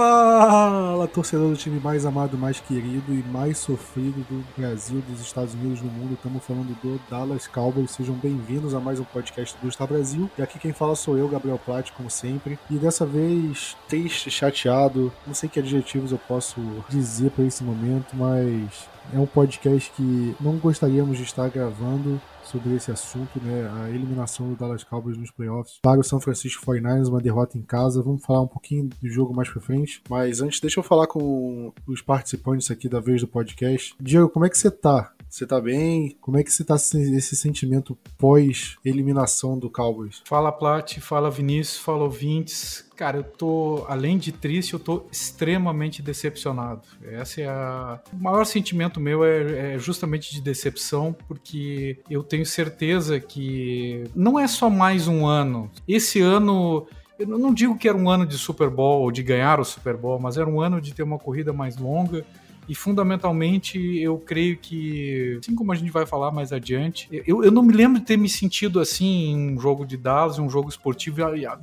Fala, torcedor do time mais amado, mais querido e mais sofrido do Brasil, dos Estados Unidos, do mundo. Estamos falando do Dallas Cowboys. Sejam bem-vindos a mais um podcast do Star Brasil. E aqui quem fala sou eu, Gabriel Platt, como sempre. E dessa vez, triste, chateado. Não sei que adjetivos eu posso dizer para esse momento, mas é um podcast que não gostaríamos de estar gravando sobre esse assunto, né? A eliminação do Dallas Cowboys nos playoffs para o São Francisco 49ers, uma derrota em casa. Vamos falar um pouquinho do jogo mais pra frente. Mas antes, deixa eu falar com os participantes aqui da vez do podcast. Diego, como é que você tá? Você tá bem? Como é que você tá esse sentimento pós-eliminação do Cowboys? Fala, Plat, fala Vinícius, fala ouvintes. Cara, eu tô, além de triste, eu tô extremamente decepcionado. Esse é a... O maior sentimento meu é, é justamente de decepção, porque eu tenho certeza que não é só mais um ano. Esse ano eu não digo que era um ano de Super Bowl ou de ganhar o Super Bowl, mas era um ano de ter uma corrida mais longa, e fundamentalmente, eu creio que, assim como a gente vai falar mais adiante, eu, eu não me lembro de ter me sentido assim em um jogo de Dallas, um jogo esportivo,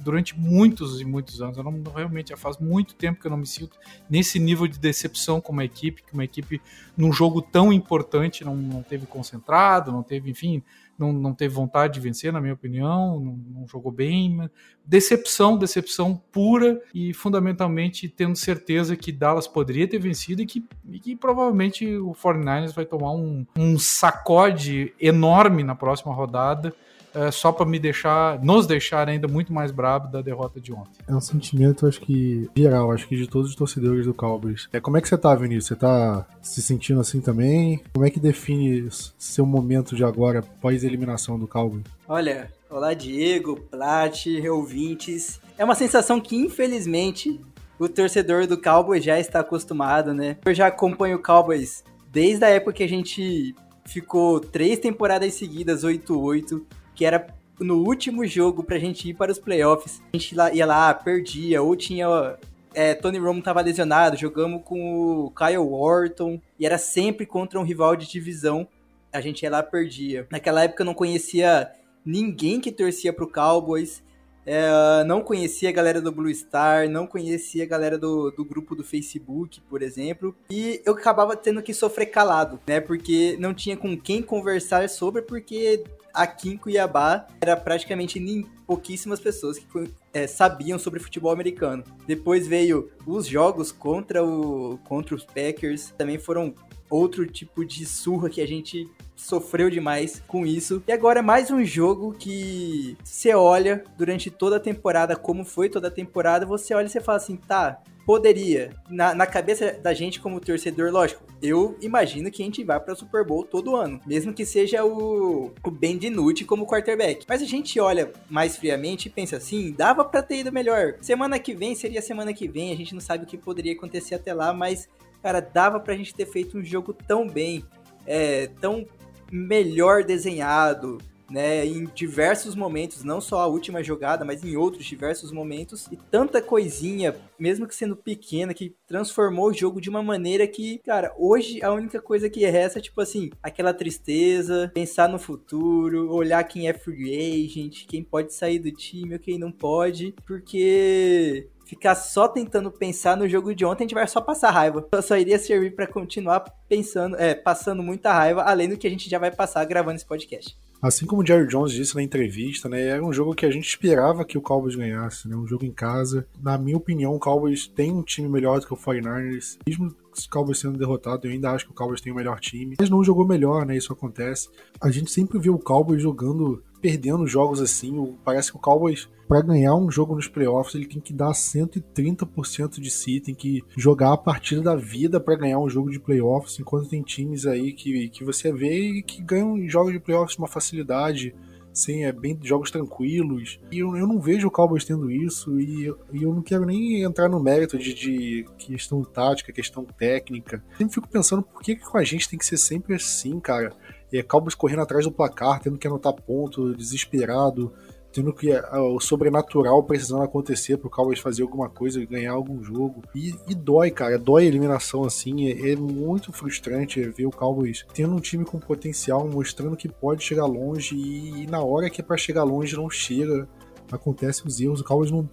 durante muitos e muitos anos. Eu não, realmente já faz muito tempo que eu não me sinto nesse nível de decepção com uma equipe, que uma equipe num jogo tão importante não, não teve concentrado, não teve, enfim, não, não teve vontade de vencer, na minha opinião, não, não, jogou bem. Decepção, decepção pura e fundamentalmente tendo certeza que Dallas poderia ter vencido e que, e que provavelmente o 49ers vai tomar um, um sacode enorme na próxima rodada é, só para me deixar, nos deixar ainda muito mais bravo da derrota de ontem. É um sentimento, acho que geral, acho que de todos os torcedores do Cowboys. É, como é que você tá, Vinícius? Você tá se sentindo assim também? Como é que define seu momento de agora, pós-eliminação do Cowboys? Olha, olá Diego, Plat, ouvintes. É uma sensação que, infelizmente, o torcedor do Cowboys já está acostumado, né? Eu já acompanho o Cowboys desde a época que a gente ficou três temporadas seguidas 8-8 que era no último jogo pra gente ir para os playoffs. A gente ia lá, perdia, ou tinha. É, Tony Romo tava lesionado, jogamos com o Kyle Wharton, e era sempre contra um rival de divisão. A gente ia lá, perdia. Naquela época eu não conhecia ninguém que torcia pro Cowboys. É, não conhecia a galera do Blue Star, não conhecia a galera do, do grupo do Facebook, por exemplo. E eu acabava tendo que sofrer calado, né? Porque não tinha com quem conversar sobre, porque aqui em Cuiabá era praticamente pouquíssimas pessoas que é, sabiam sobre futebol americano. Depois veio os jogos contra, o, contra os Packers, também foram outro tipo de surra que a gente sofreu demais com isso. E agora é mais um jogo que você olha durante toda a temporada, como foi toda a temporada, você olha e você fala assim, tá, poderia. Na, na cabeça da gente como torcedor, lógico, eu imagino que a gente vai para Super Bowl todo ano, mesmo que seja o, o Ben DiNucci como quarterback. Mas a gente olha mais friamente e pensa assim, dava para ter ido melhor. Semana que vem seria semana que vem, a gente não sabe o que poderia acontecer até lá, mas cara, dava pra gente ter feito um jogo tão bem, é, tão melhor desenhado, né, em diversos momentos, não só a última jogada, mas em outros diversos momentos, e tanta coisinha, mesmo que sendo pequena, que transformou o jogo de uma maneira que, cara, hoje a única coisa que resta é tipo assim, aquela tristeza, pensar no futuro, olhar quem é free agent, quem pode sair do time ou quem não pode, porque ficar só tentando pensar no jogo de ontem, a gente vai só passar raiva. Só, só iria servir para continuar pensando, é, passando muita raiva, além do que a gente já vai passar gravando esse podcast. Assim como o Jerry Jones disse na entrevista, né, era um jogo que a gente esperava que o Cowboys ganhasse, né, um jogo em casa. Na minha opinião, o Cowboys tem um time melhor do que o 49ers, mesmo o Cowboys sendo derrotado, eu ainda acho que o Cowboys tem o melhor time. Mas não jogou melhor, né, isso acontece. A gente sempre viu o Cowboys jogando perdendo jogos assim. Parece que o Cowboys, para ganhar um jogo nos playoffs, ele tem que dar 130% de si, tem que jogar a partida da vida para ganhar um jogo de playoffs, enquanto tem times aí que, que você vê que ganham jogos de playoffs com uma facilidade. Sim, é bem jogos tranquilos. E eu, eu não vejo o Cowboys tendo isso. E, e eu não quero nem entrar no mérito de, de, questão tática, questão técnica. Sempre fico pensando por que, que com a gente tem que ser sempre assim, cara é, Cowboys correndo atrás do placar, tendo que anotar ponto, desesperado, tendo que uh, o sobrenatural precisando acontecer pro Cowboys fazer alguma coisa, ganhar algum jogo. E, e dói, cara, dói a eliminação assim. É, é, muito frustrante ver o Cowboys tendo um time com potencial, mostrando que pode chegar longe e, e na hora que é para chegar longe não chega. Acontece os erros, o Cowboys não.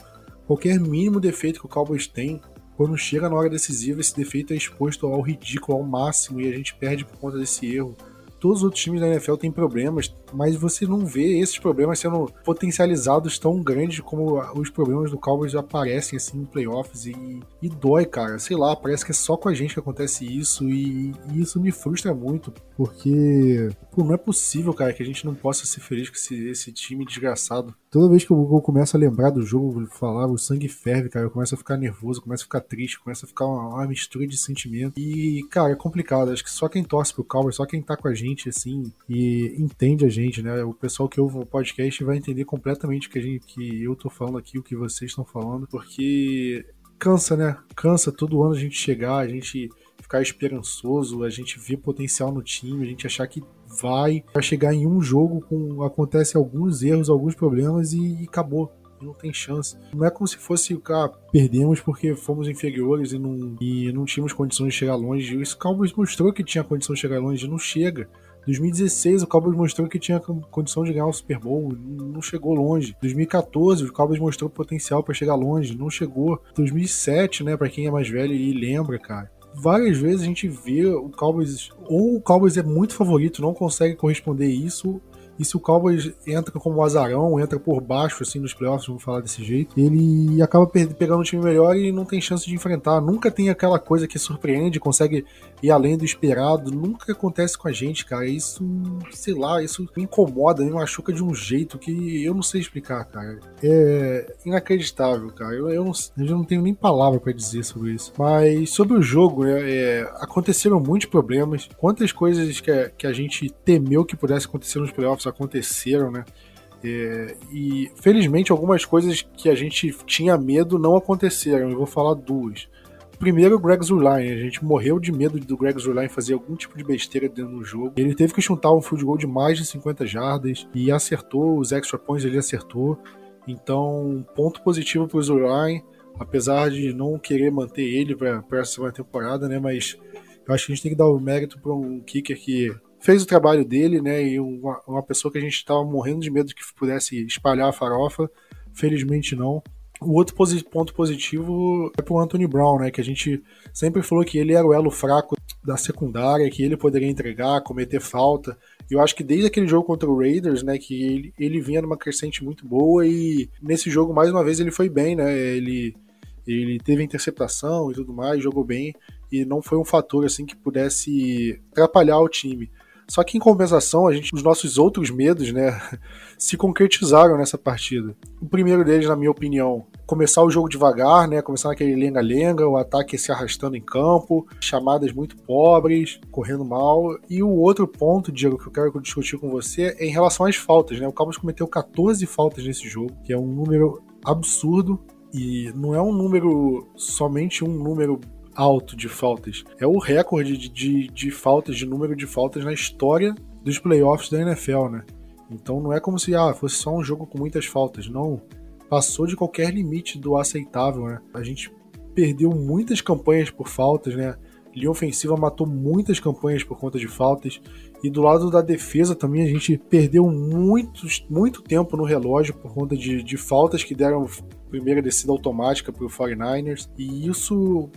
Qualquer mínimo defeito que o Cowboys tem, quando chega na hora decisiva, esse defeito é exposto ao ridículo, ao máximo, e a gente perde por conta desse erro todos os outros times da NFL têm problemas, mas você não vê esses problemas sendo potencializados tão grandes como os problemas do Cowboys aparecem assim em playoffs e, e dói, cara. Sei lá, parece que é só com a gente que acontece isso e, e isso me frustra muito, porque pô, não é possível, cara, que a gente não possa ser feliz com esse, esse time desgraçado. Toda vez que eu, eu, começo a lembrar do jogo, falar, o sangue ferve, cara, eu começo a ficar nervoso, começo a ficar triste, começa a ficar uma, uma mistura de sentimento. E, cara, é complicado. Acho que só quem torce pro Cowboys, só quem tá com a gente assim, e entende a gente, né? O pessoal que ouve o podcast vai entender completamente que, a gente, que eu tô falando aqui, o que vocês estão falando, porque cansa, né? Cansa todo ano a gente chegar, a gente ficar esperançoso, a gente ver potencial no time, a gente achar que vai, vai chegar em um jogo com acontece alguns erros, alguns problemas e, e acabou não tem chance. Não é como se fosse, cara, perdemos porque fomos inferiores e não, e não tínhamos condições de chegar longe. Isso o Cowboys mostrou que tinha condição de chegar longe, não chega. 2016 o Cowboys mostrou que tinha condição de ganhar o Super Bowl, não chegou longe. 2014 o Cowboys mostrou potencial para chegar longe, não chegou. 2007, né, para quem é mais velho e lembra, cara. Várias vezes a gente vê o Cowboys ou o Cowboys é muito favorito, não consegue corresponder isso, e se o Cowboys entra como azarão, entra por baixo, assim, nos playoffs, vamos falar desse jeito, ele acaba pegando um time melhor e não tem chance de enfrentar. Nunca tem aquela coisa que surpreende, consegue ir além do esperado. Nunca acontece com a gente, cara. Isso, sei lá, isso me incomoda, me machuca de um jeito que eu não sei explicar, cara. É inacreditável, cara. Eu, eu, não, eu não tenho nem palavra para dizer sobre isso. Mas sobre o jogo, é, é, aconteceram muitos problemas. Quantas coisas que a, que a gente temeu que pudesse acontecer nos playoffs aconteceram, né? É, e felizmente algumas coisas que a gente tinha medo não aconteceram. Eu vou falar duas. Primeiro, o Greg Zurline. A gente morreu de medo do Greg Zurline fazer algum tipo de besteira dentro do jogo. Ele teve que chutar um field goal de mais de 50 jardas e acertou. Os extra points ele acertou. Então, ponto positivo para o Zurline. Apesar de não querer manter ele para a segunda temporada, né? Mas eu acho que a gente tem que dar o mérito para um kicker que fez o trabalho dele, né? E uma, uma pessoa que a gente estava morrendo de medo que pudesse espalhar a farofa, felizmente não. O outro posi ponto positivo é pro Anthony Brown, né? Que a gente sempre falou que ele era o elo fraco da secundária, que ele poderia entregar, cometer falta. Eu acho que desde aquele jogo contra o Raiders, né, que ele, ele vinha numa crescente muito boa e nesse jogo mais uma vez ele foi bem, né? Ele ele teve interceptação e tudo mais, jogou bem e não foi um fator assim que pudesse atrapalhar o time. Só que em compensação, a gente, os nossos outros medos, né, se concretizaram nessa partida. O primeiro deles, na minha opinião, começar o jogo devagar, né, começar naquele lenga-lenga, o ataque se arrastando em campo, chamadas muito pobres, correndo mal. E o outro ponto, Diego, que eu quero discutir com você é em relação às faltas, né? O Cowboys cometeu 14 faltas nesse jogo, que é um número absurdo e não é um número somente um número alto de faltas. É o recorde de, de, de faltas, de número de faltas na história dos playoffs da NFL, né? Então não é como se ah, fosse só um jogo com muitas faltas. Não. Passou de qualquer limite do aceitável, né? A gente perdeu muitas campanhas por faltas, né? Linha ofensiva matou muitas campanhas por conta de faltas. E do lado da defesa também a gente perdeu muitos, muito tempo no relógio por conta de, de faltas que deram primeira descida automática para o 49ers. E isso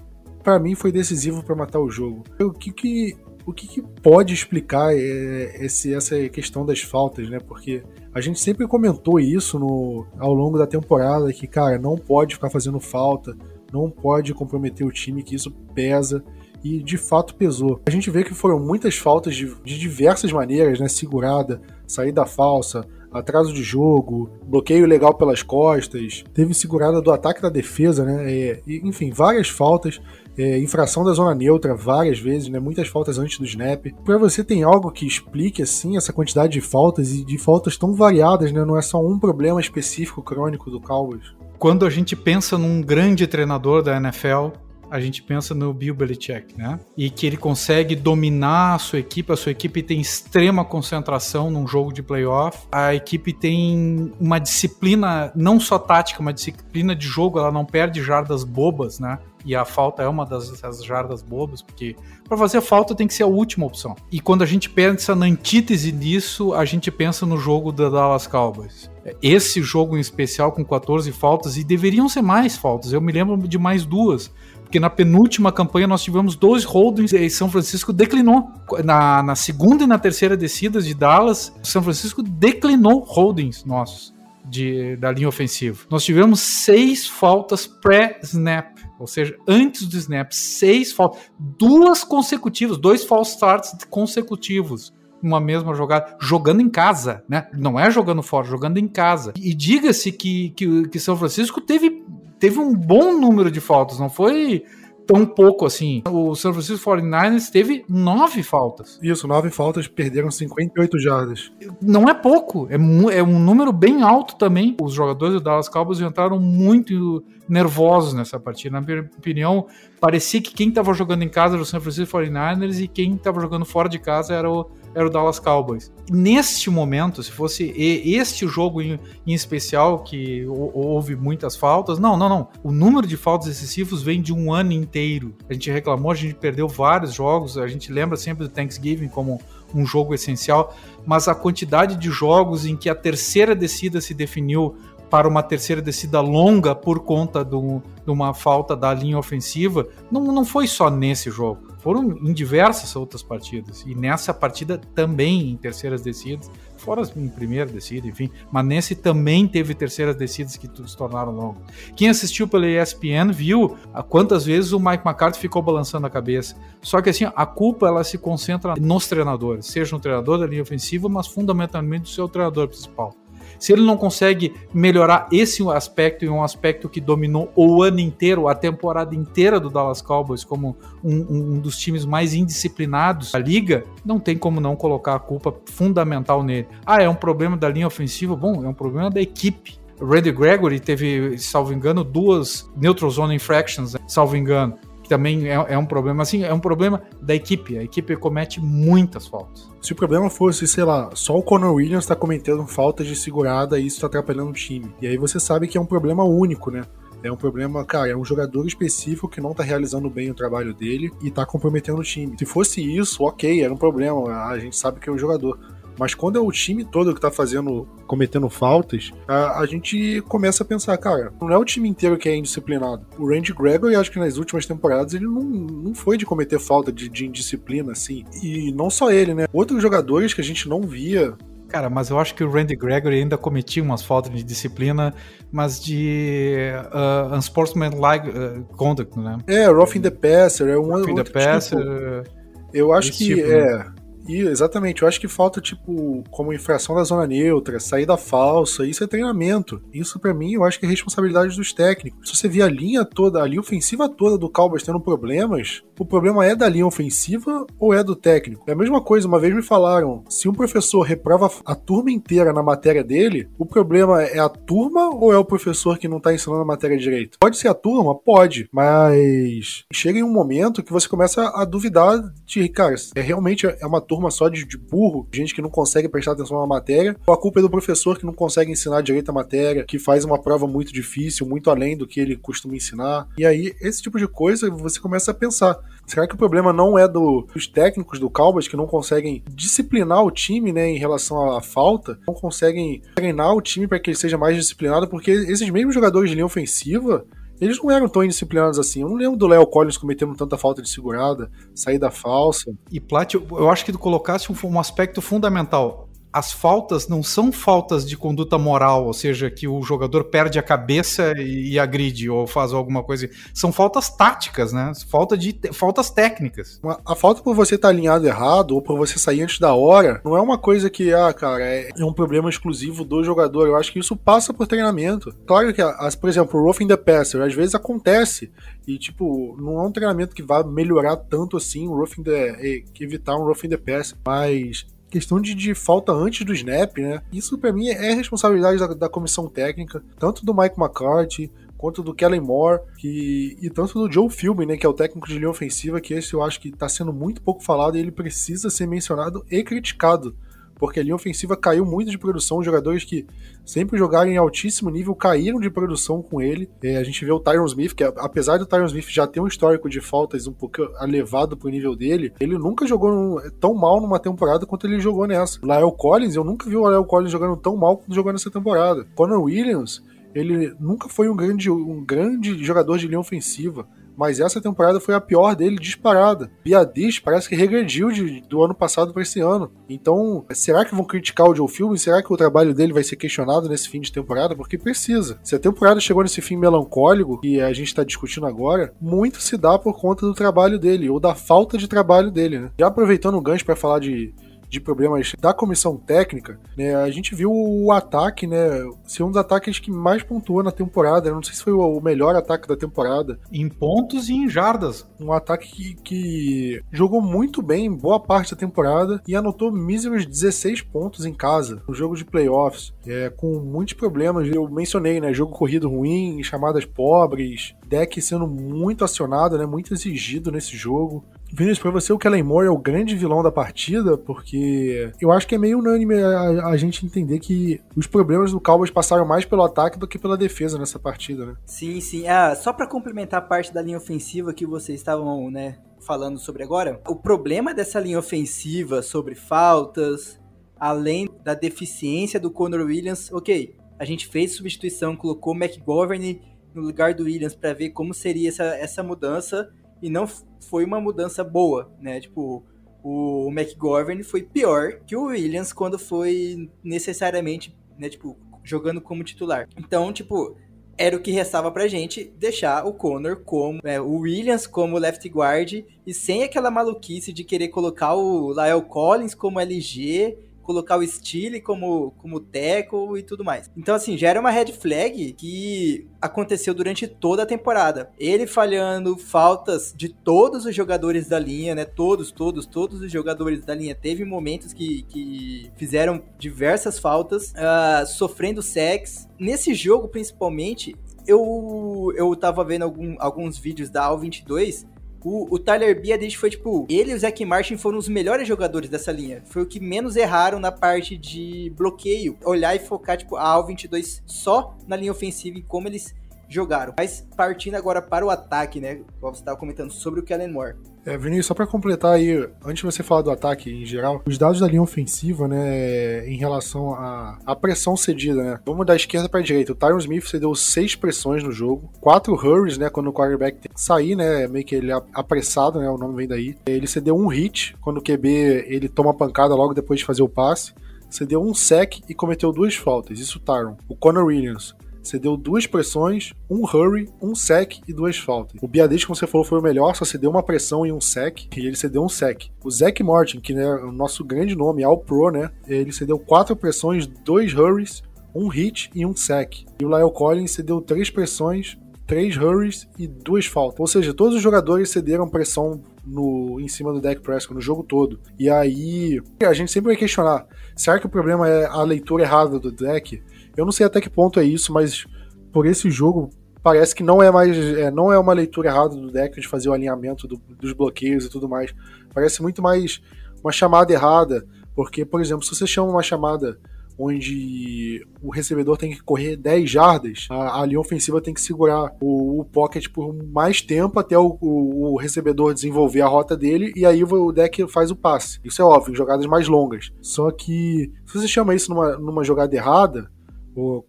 para mim foi decisivo para matar o jogo. O que que o que, que pode explicar é, esse, essa questão das faltas, né? Porque a gente sempre comentou isso no, ao longo da temporada que, cara, não pode ficar fazendo falta, não pode comprometer o time, que isso pesa e de fato pesou. A gente vê que foram muitas faltas de, de diversas maneiras, né? Segurada, saída falsa, atraso de jogo, bloqueio legal pelas costas, teve segurada do ataque da defesa, né? E, enfim, várias faltas é, infração da zona neutra várias vezes, né? Muitas faltas antes do snap. Para você tem algo que explique assim essa quantidade de faltas e de faltas tão variadas, né? Não é só um problema específico crônico do Cowboys. Quando a gente pensa num grande treinador da NFL, a gente pensa no Bill Belichick, né? E que ele consegue dominar a sua equipe, a sua equipe tem extrema concentração num jogo de playoff, a equipe tem uma disciplina, não só tática, uma disciplina de jogo, ela não perde jardas bobas, né? e a falta é uma das, das jardas bobas, porque para fazer falta tem que ser a última opção. E quando a gente pensa na antítese disso, a gente pensa no jogo da Dallas Cowboys. Esse jogo em especial com 14 faltas, e deveriam ser mais faltas, eu me lembro de mais duas, Porque na penúltima campanha nós tivemos dois holdings e São Francisco declinou. Na, na segunda e na terceira descidas de Dallas, São Francisco declinou holdings nossos. De, da linha ofensiva. Nós tivemos seis faltas pré-snap, ou seja, antes do snap, seis faltas, duas consecutivas, dois false starts consecutivos uma mesma jogada, jogando em casa, né? Não é jogando fora, jogando em casa. E diga-se que, que, que São Francisco teve, teve um bom número de faltas, não foi tão pouco assim. O São Francisco 49ers teve nove faltas. Isso, nove faltas, perderam 58 jardas. Não é pouco, é, é um número bem alto também. Os jogadores do Dallas Cowboys entraram muito nervosos nessa partida. Na minha opinião, parecia que quem estava jogando em casa era o São Francisco 49ers e quem estava jogando fora de casa era o era o Dallas Cowboys. Neste momento, se fosse este jogo em, em especial, que houve muitas faltas, não, não, não. O número de faltas excessivos vem de um ano inteiro. A gente reclamou, a gente perdeu vários jogos, a gente lembra sempre do Thanksgiving como um jogo essencial, mas a quantidade de jogos em que a terceira descida se definiu para uma terceira descida longa por conta do, de uma falta da linha ofensiva, não, não foi só nesse jogo. Foram em diversas outras partidas. E nessa partida também em terceiras descidas, fora em primeira descida, enfim. Mas nesse também teve terceiras descidas que se tornaram longas. Quem assistiu pela ESPN viu quantas vezes o Mike McCarthy ficou balançando a cabeça. Só que assim, a culpa ela se concentra nos treinadores, seja no treinador da linha ofensiva, mas fundamentalmente do seu treinador principal. Se ele não consegue melhorar esse aspecto e um aspecto que dominou o ano inteiro, a temporada inteira do Dallas Cowboys como um, um dos times mais indisciplinados da liga, não tem como não colocar a culpa fundamental nele. Ah, é um problema da linha ofensiva? Bom, é um problema da equipe. Randy Gregory teve, salvo engano, duas neutral zone infractions, salvo engano também é, é, um problema. Assim, é um problema da equipe. A equipe comete muitas faltas. Se o problema fosse, sei lá, só o Conor Williams está cometendo faltas de segurada e isso está atrapalhando o time. E aí você sabe que é um problema único, né? É um problema, cara, é um jogador específico que não tá realizando bem o trabalho dele e tá comprometendo o time. Se fosse isso, ok, era um problema. A gente sabe que é um jogador. Mas quando é o time todo que tá fazendo, cometendo faltas, a, a, gente começa a pensar, cara, não é o time inteiro que é indisciplinado. O Randy Gregory, acho que nas últimas temporadas, ele não, não foi de cometer falta de, de indisciplina, assim. E não só ele, né? Outros jogadores que a gente não via Cara, mas eu acho que o Randy Gregory ainda cometia umas faltas de disciplina, mas de uh, unsportsmanlike uh, conduct, né? É, roughing the passer, é um roughing the tipo. passer. Tipo. Eu acho que tipo, é. Né? E, exatamente, eu acho que falta, tipo, como infração da zona neutra, saída falsa, isso é treinamento. Isso, para mim, eu acho que é responsabilidade dos técnicos. Se você vê a linha toda, a linha ofensiva toda do Cowboys tendo problemas, o problema é da linha ofensiva ou é do técnico? É a mesma coisa, uma vez me falaram, se um professor reprova a turma inteira na matéria dele, o problema é a turma ou é o professor que não tá ensinando a matéria direito? Pode ser a turma? Pode, mas chega em um momento que você começa a duvidar de, cara, é realmente é uma turma turma só de, de burro, gente que não consegue prestar atenção na matéria, ou a culpa é do professor que não consegue ensinar direito a matéria, que faz uma prova muito difícil, muito além do que ele costuma ensinar. E aí, esse tipo de coisa você começa a pensar. Será que o problema não é do, dos técnicos do Cowboys que não conseguem disciplinar o time, né, em relação à falta, não conseguem treinar o time para que ele seja mais disciplinado, porque esses mesmos jogadores de linha ofensiva eles não eram tão indisciplinados assim. Eu não lembro do Léo Collins cometendo tanta falta de segurada, saída falsa. E Plat, eu acho que tu colocasse um, um aspecto fundamental as faltas não são faltas de conduta moral, ou seja, que o jogador perde a cabeça e, e agride ou faz alguma coisa. São faltas táticas, né? Falta de faltas técnicas. A, a falta por você estar tá alinhado errado ou por você sair antes da hora não é uma coisa que, ah, cara, é, é um problema exclusivo do jogador. Eu acho que isso passa por treinamento. Claro que, as, por exemplo, o roughing the passer, às vezes acontece e, tipo, não é um treinamento que vai melhorar tanto assim o roughing the, evitar um roughing the passer, mas questão de, de, falta antes do snap, né? Isso para mim é responsabilidade da, da, comissão técnica, tanto do Mike McCarthy quanto do Kellen Moore que, e tanto do Joe Philby, né, que é o técnico de linha ofensiva, que esse eu acho que está sendo muito pouco falado e ele precisa ser mencionado e criticado porque a linha ofensiva caiu muito de produção. Jogadores que sempre jogaram em altíssimo nível caíram de produção com ele. É, a gente vê o Tyron Smith, que apesar do Tyron Smith já ter um histórico de faltas um pouco elevado pro nível dele, ele nunca jogou num, tão mal numa temporada quanto ele jogou nessa. Lael Collins, eu nunca vi o Lael Collins jogando tão mal quanto jogou nessa temporada. Conor Williams, ele nunca foi um grande, um grande jogador de linha ofensiva mas essa temporada foi a pior dele disparada. Biadish parece que regrediu de, do ano passado para esse ano. Então, será que vão criticar o Joe Philbin? Será que o trabalho dele vai ser questionado nesse fim de temporada? Porque precisa. Se a temporada chegou nesse fim melancólico que a gente está discutindo agora, muito se dá por conta do trabalho dele ou da falta de trabalho dele. Né? Já aproveitando o gancho para falar de de problemas da comissão técnica, né, a gente viu o ataque, né, ser um dos ataques que mais pontuou na temporada. Eu não sei se foi o melhor ataque da temporada. Em pontos e em jardas. Um ataque que, que jogou muito bem boa parte da temporada e anotou míseros 16 pontos em casa, no jogo de playoffs, é, com muitos problemas. Eu mencionei, né, jogo corrido ruim, chamadas pobres, deck sendo muito acionado, né, muito exigido nesse jogo. Vinícius, pra você o Kellen Moore é o grande vilão da partida, porque eu acho que é meio unânime a, a, gente entender que os problemas do Cowboys passaram mais pelo ataque do que pela defesa nessa partida, né? Sim, sim. Ah, só para complementar a parte da linha ofensiva que vocês estavam, né, falando sobre agora, o problema dessa linha ofensiva sobre faltas, além da deficiência do Conor Williams, ok, a gente fez substituição, colocou McGovern no lugar do Williams para ver como seria essa, essa mudança e não foi uma mudança boa, né? Tipo, o McGovern foi pior que o Williams quando foi necessariamente, né, tipo, jogando como titular. Então, tipo, era o que restava pra gente deixar o Connor como é, o Williams como left guard e sem aquela maluquice de querer colocar o Lyle Collins como LG colocar o Steele como, como teco e tudo mais. Então, assim, já era uma red flag que aconteceu durante toda a temporada. Ele falhando faltas de todos os jogadores da linha, né? Todos, todos, todos os jogadores da linha. Teve momentos que, que fizeram diversas faltas, uh, sofrendo sex. Nesse jogo, principalmente, eu, eu tava vendo algum, alguns vídeos da AL22 o, o Tyler Biadish foi tipo. Ele e o Zach Martin foram os melhores jogadores dessa linha. Foi o que menos erraram na parte de bloqueio. Olhar e focar, tipo, a AL22 só na linha ofensiva e como eles jogaram. Mas partindo agora para o ataque, né? Como você estava comentando sobre o Kellen Moore. É, Vinícius, só para completar aí, antes de você falar do ataque em geral, os dados da linha ofensiva, né, em relação à, à pressão cedida, né? Vamos da esquerda para direita. O Tyron Smith cedeu seis pressões no jogo, quatro hurries, né, quando o quarterback tem que sair, né, meio que ele é apressado, né, o nome vem daí. Ele cedeu um hit quando o QB ele toma pancada logo depois de fazer o passe. Cedeu um sec e cometeu duas faltas. Isso, Tyron. O Conor Williams cedeu duas pressões, um hurry, um sec e duas faltas. O Biadis, como você falou, foi o melhor, só cedeu uma pressão e um sec, e ele cedeu um sec. O Zach Martin, que é o nosso grande nome, All Pro, né? Ele cedeu quatro pressões, dois hurries, um hit e um sec. E o Lyle Collins cedeu três pressões, três hurries e duas faltas. Ou seja, todos os jogadores cederam pressão no, em cima do deck Prescott no jogo todo. E aí a gente sempre vai questionar: será que o problema é a leitura errada do deck? Eu não sei até que ponto é isso, mas por esse jogo parece que não é mais é, não é uma leitura errada do deck de fazer o alinhamento do, dos bloqueios e tudo mais. Parece muito mais uma chamada errada, porque, por exemplo, se você chama uma chamada onde o recebedor tem que correr 10 jardas, a, a linha ofensiva tem que segurar o, o pocket por mais tempo até o, o, o, recebedor desenvolver a rota dele e aí o deck faz o passe. Isso é óbvio, jogadas mais longas. Só que se você chama isso numa, numa jogada errada,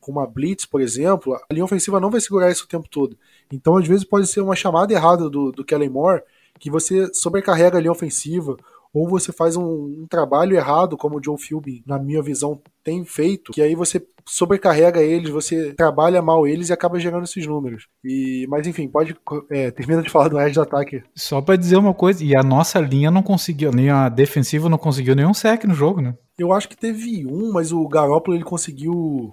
com uma blitz, por exemplo, a linha ofensiva não vai segurar isso o tempo todo. Então, às vezes, pode ser uma chamada errada do, do Kellen Moore que você sobrecarrega a linha ofensiva ou você faz um, um, trabalho errado, como o Joe Philby, na minha visão, tem feito, que aí você sobrecarrega eles, você trabalha mal eles e acaba gerando esses números. E, mas enfim, pode é, termina de falar do resto do ataque. Só para dizer uma coisa, e a nossa linha não conseguiu, nem a defensiva não conseguiu nenhum sec no jogo, né? Eu acho que teve um, mas o Garoppolo ele conseguiu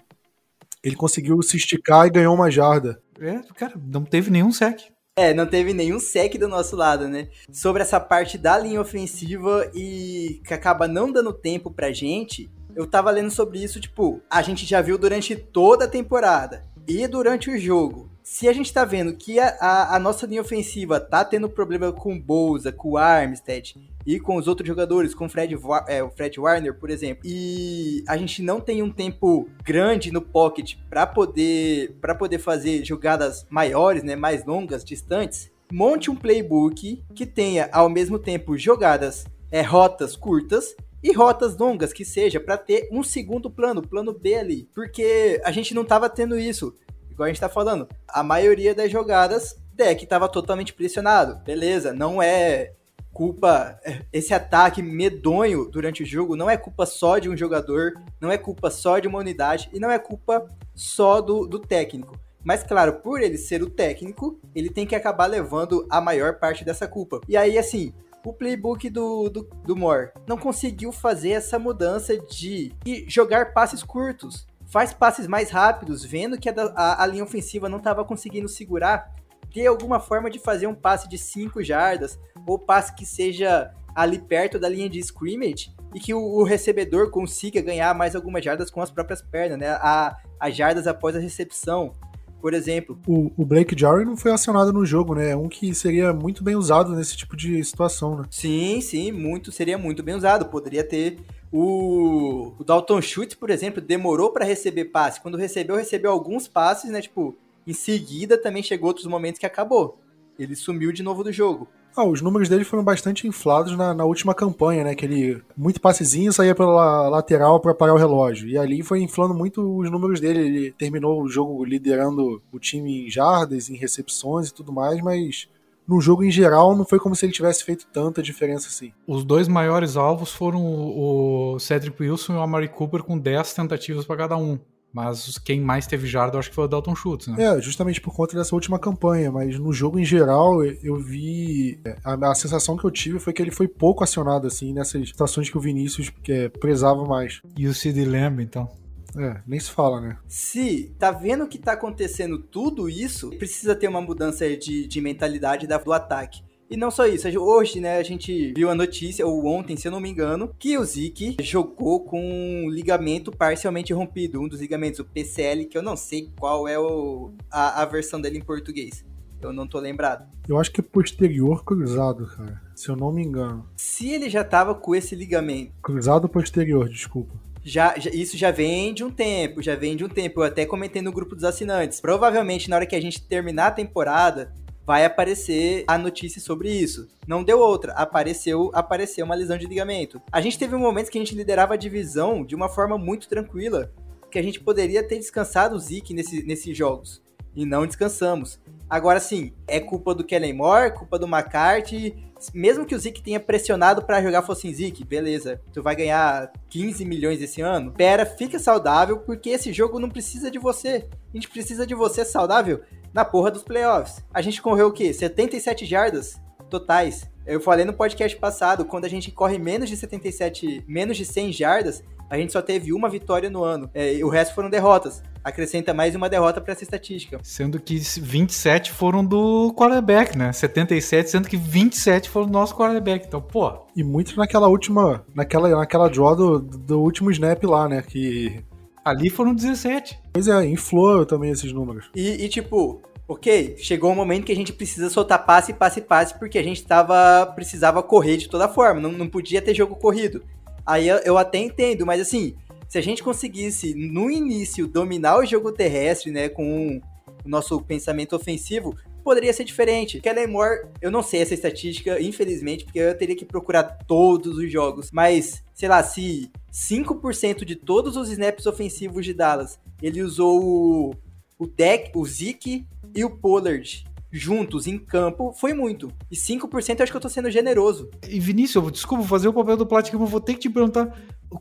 ele conseguiu se esticar e ganhou uma jarda. É, cara, não teve nenhum sec. É, não teve nenhum sec do nosso lado, né? Sobre essa parte da linha ofensiva e que acaba não dando tempo pra gente, eu tava lendo sobre isso, tipo, a gente já viu durante toda a temporada e durante o jogo. Se a gente tá vendo que a, a, a nossa linha ofensiva tá tendo problema com o Bolsa, com o Armstead e com os outros jogadores, com o Fred, é, o Fred Warner, por exemplo, e a gente não tem um tempo grande no pocket para poder para poder fazer jogadas maiores, né, mais longas, distantes, monte um playbook que tenha ao mesmo tempo jogadas, é, rotas curtas e rotas longas que seja para ter um segundo plano, plano B ali, porque a gente não tava tendo isso. Igual a gente tá falando, a maioria das jogadas deck estava totalmente pressionado. Beleza, não é culpa. Esse ataque medonho durante o jogo não é culpa só de um jogador, não é culpa só de uma unidade e não é culpa só do, do técnico. Mas, claro, por ele ser o técnico, ele tem que acabar levando a maior parte dessa culpa. E aí, assim, o playbook do, do, do Moore não conseguiu fazer essa mudança de jogar passes curtos. Faz passes mais rápidos, vendo que a, a, a linha ofensiva não estava conseguindo segurar ter alguma forma de fazer um passe de 5 jardas, ou passe que seja ali perto da linha de scrimmage, e que o, o, recebedor consiga ganhar mais algumas jardas com as próprias pernas, né? A, as jardas após a recepção, por exemplo. O, o Blake Jarry não foi acionado no jogo, né? É um que seria muito bem usado nesse tipo de situação, né? Sim, sim, muito seria muito bem usado. Poderia ter o, o Dalton Schultz, por exemplo, demorou para receber passe. Quando recebeu, recebeu alguns passes, né? Tipo, em seguida, também chegou outros momentos que acabou. Ele sumiu de novo do jogo. Ah, os números dele foram bastante inflados na, na última campanha, né? Que ele, muito passezinho, saía pela lateral para parar o relógio. E ali foi inflando muito os números dele. Ele terminou o jogo liderando o time em jardas, em recepções e tudo mais, mas no jogo em geral não foi como se ele tivesse feito tanta diferença assim. Os dois maiores alvos foram o Cedric Wilson e o Amari Cooper com 10 tentativas para cada um. Mas quem mais teve jarda, acho que foi o Dalton Schultz, né? É, justamente por conta dessa última campanha. Mas no jogo em geral, eu vi. É, a, a sensação que eu tive foi que ele foi pouco acionado, assim, nessas situações que o Vinícius é, prezava mais. E o Sid Lamb, então? É, nem se fala, né? Se tá vendo que tá acontecendo tudo isso, precisa ter uma mudança de, de mentalidade do ataque. E não só isso, hoje, né, a gente viu a notícia, ou ontem, se eu não me engano, que o Zeke jogou com um ligamento parcialmente rompido, um dos ligamentos, o PCL, que eu não sei qual é o, a, a versão dele em português. Eu não tô lembrado. Eu acho que é posterior cruzado, cara, se eu não me engano. Se ele já tava com esse ligamento. Cruzado posterior, desculpa. Já, já, isso já vem de um tempo, já vem de um tempo. Eu até comentei no grupo dos assinantes. Provavelmente na hora que a gente terminar a temporada, vai aparecer a notícia sobre isso. Não deu outra, apareceu, apareceu uma lesão de ligamento. A gente teve um momento que a gente liderava a divisão de uma forma muito tranquila, que a gente poderia ter descansado o Zeke nesse, nesses jogos. E não descansamos. Agora sim, é culpa do Kellen Moore, culpa do McCarthy. Mesmo que o Zeke tenha pressionado para jogar fosse em Zeke, beleza, tu vai ganhar 15 milhões esse ano. Pera, fica saudável, porque esse jogo não precisa de você. A gente precisa de você saudável na porra dos playoffs. A gente correu o quê? 77 jardas totais. Eu falei no podcast passado, quando a gente corre menos de 77, menos de 100 jardas, a gente só teve uma vitória no ano. É, o resto foram derrotas. Acrescenta mais uma derrota para essa estatística. Sendo que 27 foram do quarterback, né? 77, sendo que 27 foram do nosso quarterback. Então, pô. E muito naquela última. Naquela, naquela draw do, do último snap lá, né? Que Ali foram 17. Pois é, inflou também esses números. E, e, tipo, ok, chegou um momento que a gente precisa soltar passe, passe, passe, porque a gente tava, precisava correr de toda forma, não, não podia ter jogo corrido. Aí eu, eu até entendo, mas assim, se a gente conseguisse no início dominar o jogo terrestre, né, com o nosso pensamento ofensivo, poderia ser diferente. Kellen Moore, eu não sei essa estatística, infelizmente, porque eu teria que procurar todos os jogos, mas sei lá, se 5% de todos os snaps ofensivos de Dallas, ele usou o, o deck, o Zeke e o Pollard juntos em campo foi muito. E 5% eu acho que eu tô sendo generoso. E Vinícius, desculpa fazer o papel do Plat eu vou ter que te perguntar,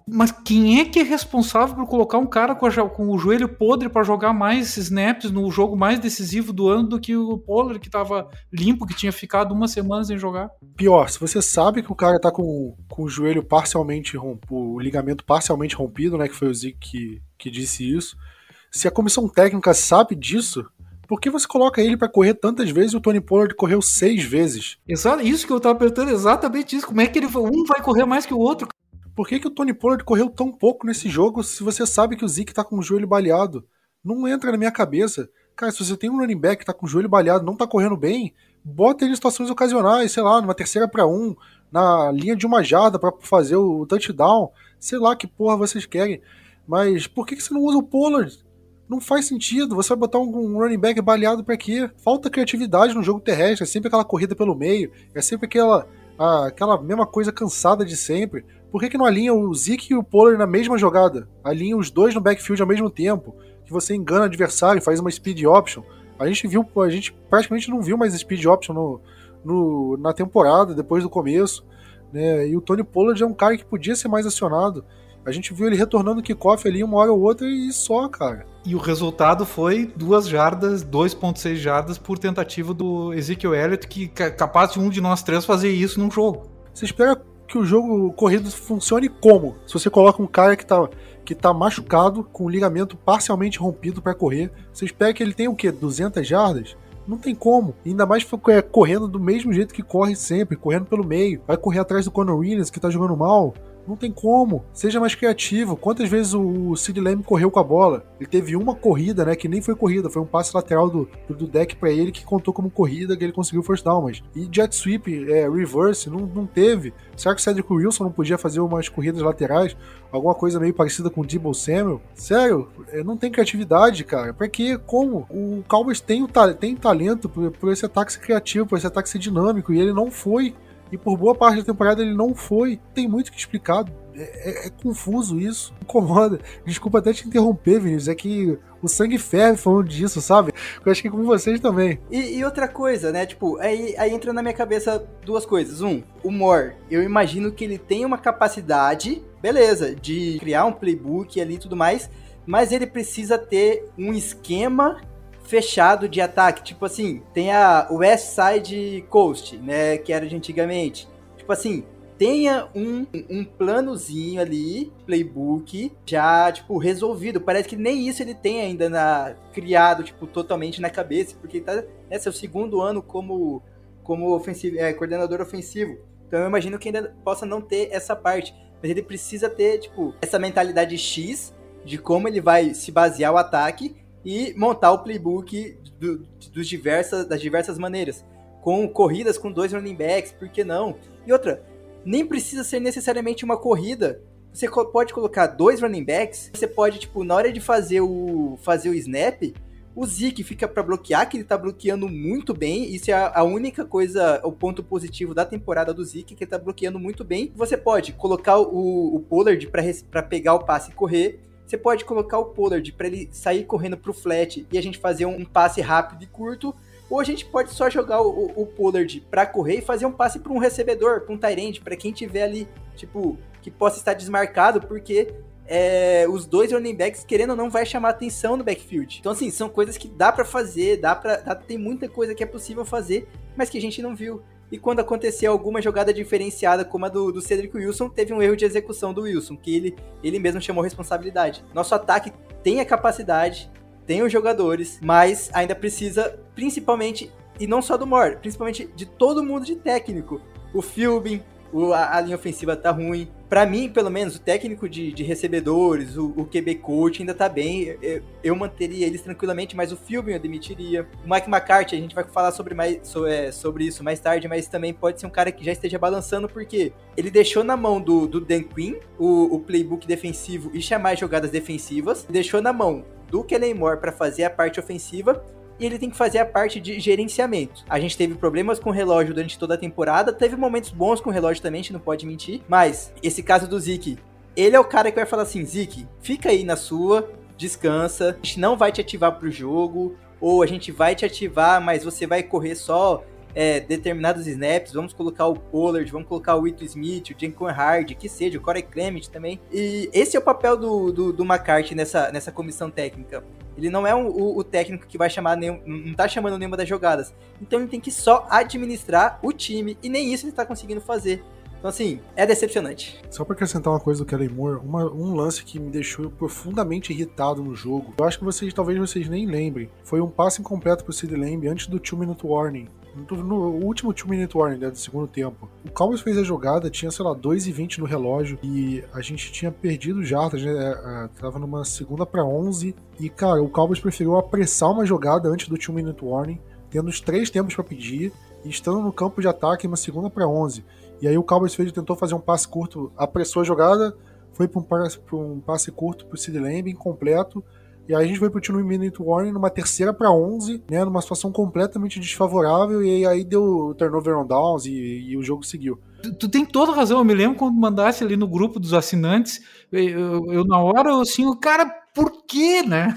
mas quem é que é responsável por colocar um cara com, a, com o joelho podre para jogar mais snaps no jogo mais decisivo do ano do que o Pollard que tava limpo, que tinha ficado uma semana sem jogar? Pior, se você sabe que o cara tá com, com o joelho parcialmente rompido, o ligamento parcialmente rompido, né, que foi o Zic que, que disse isso, se a comissão técnica sabe disso, por que você coloca ele para correr tantas vezes e o Tony Pollard correu seis vezes? Exato, isso que eu tava perguntando, exatamente isso. Como é que ele um vai correr mais que o outro? Por que, que o Tony Pollard correu tão pouco nesse jogo se você sabe que o Zeke tá com o joelho baleado? Não entra na minha cabeça. Cara, se você tem um running back que tá com o joelho baleado, não tá correndo bem, bota ele em situações ocasionais, sei lá, numa terceira para um, na linha de uma jarda para fazer o touchdown, sei lá que porra vocês querem. Mas por que, que você não usa o Pollard? Não faz sentido. Você vai botar um, running back baleado para quê? Falta criatividade no jogo terrestre. É sempre aquela corrida pelo meio. É sempre aquela, a, aquela mesma coisa cansada de sempre. Por que, que não alinha o Zeke e o Pollard na mesma jogada? Alinha os dois no backfield ao mesmo tempo. Que você engana o adversário, faz uma speed option. A gente viu, a gente praticamente não viu mais speed option no, no, na temporada, depois do começo. Né? E o Tony Pollard é um cara que podia ser mais acionado. A gente viu ele retornando o kickoff ali uma hora ou outra e só, cara. E o resultado foi duas jardas, 2.6 jardas por tentativa do Ezekiel Elliott, que é capaz de um de nós três fazer isso num jogo. Você espera que o jogo corrido funcione como? Se você coloca um cara que tá, que tá machucado, com o ligamento parcialmente rompido para correr, você espera que ele tenha o quê? 200 jardas? Não tem como. Ainda mais é, correndo do mesmo jeito que corre sempre, correndo pelo meio. Vai correr atrás do Conor Williams, que tá jogando mal. Não tem como. Seja mais criativo. Quantas vezes o Sid Lamb correu com a bola? Ele teve uma corrida, né? Que nem foi corrida, foi um passe lateral do, do deck para ele que contou como corrida, que ele conseguiu first down. Mas, e jet sweep, é, reverse, não, não teve. Será que o Cedric Wilson não podia fazer umas corridas laterais? Alguma coisa meio parecida com o Debo Samuel? Sério, é, não tem criatividade, cara. Pra que? Como? O Cowboys tem, o tem talento por, por esse ataque criativo, por esse ataque dinâmico, e ele não foi. E por boa parte da temporada ele não foi. Tem muito que explicar. É, é, é, confuso isso. Incomoda. Desculpa até te interromper, Vinícius. É que o sangue ferve falando disso, sabe? Eu acho que é com vocês também. E, e, outra coisa, né? Tipo, aí, aí entra na minha cabeça duas coisas. Um, o Moore. Eu imagino que ele tem uma capacidade, beleza, de criar um playbook ali e tudo mais. Mas ele precisa ter um esquema fechado de ataque. Tipo assim, tem a West Side Coast, né? Que era de antigamente. Tipo assim, tenha um, um planozinho ali, playbook, já, tipo, resolvido. Parece que nem isso ele tem ainda na, criado, tipo, totalmente na cabeça, porque ele tá, né, seu segundo ano como, como ofensivo, é, coordenador ofensivo. Então eu imagino que ainda possa não ter essa parte. Mas ele precisa ter, tipo, essa mentalidade X de como ele vai se basear o ataque e montar o playbook do, dos diversas, das diversas maneiras. Com corridas com dois running backs, por que não? E outra, nem precisa ser necessariamente uma corrida. Você pode colocar dois running backs, você pode, tipo, na hora de fazer o, fazer o snap, o Zeke fica para bloquear, que ele tá bloqueando muito bem. Isso é a, única coisa, o ponto positivo da temporada do Zeke, que ele tá bloqueando muito bem. Você pode colocar o, o Pollard para pegar o passe e correr. Você pode colocar o Pollard para ele sair correndo pro flat e a gente fazer um, passe rápido e curto. Ou a gente pode só jogar o, o Pollard para correr e fazer um passe para um recebedor, para um Tyrande, para quem tiver ali, tipo, que possa estar desmarcado, porque é, os dois running backs, querendo ou não, vai chamar atenção no backfield. Então, assim, são coisas que dá para fazer, dá para tem muita coisa que é possível fazer, mas que a gente não viu e quando aconteceu alguma jogada diferenciada, como a do, do Cedric Wilson, teve um erro de execução do Wilson, que ele, ele mesmo chamou responsabilidade. Nosso ataque tem a capacidade, tem os jogadores, mas ainda precisa, principalmente, e não só do Moore, principalmente de todo mundo de técnico. O Philbin, o, a, a, linha ofensiva tá ruim. Para mim, pelo menos, o técnico de, de recebedores, o, o, QB coach ainda tá bem. Eu, eu, manteria eles tranquilamente, mas o Philbin eu demitiria. O Mike McCarthy, a gente vai falar sobre, mais, so, é, sobre isso mais tarde, mas também pode ser um cara que já esteja balançando, porque ele deixou na mão do, do Dan Quinn o, o playbook defensivo e chamar jogadas defensivas, deixou na mão do Kellen Moore para fazer a parte ofensiva e ele tem que fazer a parte de gerenciamento. A gente teve problemas com o relógio durante toda a temporada, teve momentos bons com o relógio também, a gente não pode mentir, mas esse caso do Zeke, ele é o cara que vai falar assim, Zeke, fica aí na sua, descansa, a gente não vai te ativar pro jogo, ou a gente vai te ativar, mas você vai correr só é, determinados snaps, vamos colocar o Pollard, vamos colocar o Ito Smith, o Jenkins Hard, que seja, o Corey Clement também. E esse é o papel do, do, do McCarthy nessa, nessa comissão técnica. Ele não é um, o, o, técnico que vai chamar nenhum, não tá chamando nenhuma das jogadas. Então ele tem que só administrar o time e nem isso ele tá conseguindo fazer. Então, assim, é decepcionante. Só para acrescentar uma coisa do Kellen Moore, uma, um lance que me deixou profundamente irritado no jogo, eu acho que vocês talvez vocês nem lembrem, foi um passe incompleto pro Sid Lamb antes do 2-minute warning. No, último 2-minute warning né, do segundo tempo. O Cowboys fez a jogada, tinha, sei lá, 2 e 20 no relógio e a gente tinha perdido jardas, né? É, é, tava numa segunda para 11 e, cara, o Cowboys preferiu apressar uma jogada antes do 2-minute warning, tendo os três tempos para pedir e estando no campo de ataque uma segunda para 11. E aí o Cowboys fez, tentou fazer um passe curto, apressou a jogada, foi para um, um passe curto pro Sid Lamb, incompleto. E aí a gente foi pro Two Minute Warning numa terceira para 11, né, numa situação completamente desfavorável, e aí deu turnover on downs e, e o jogo seguiu. Tu, tu, tem toda razão, eu me lembro quando mandasse ali no grupo dos assinantes, eu, eu, eu na hora, assim, o cara, por quê, né?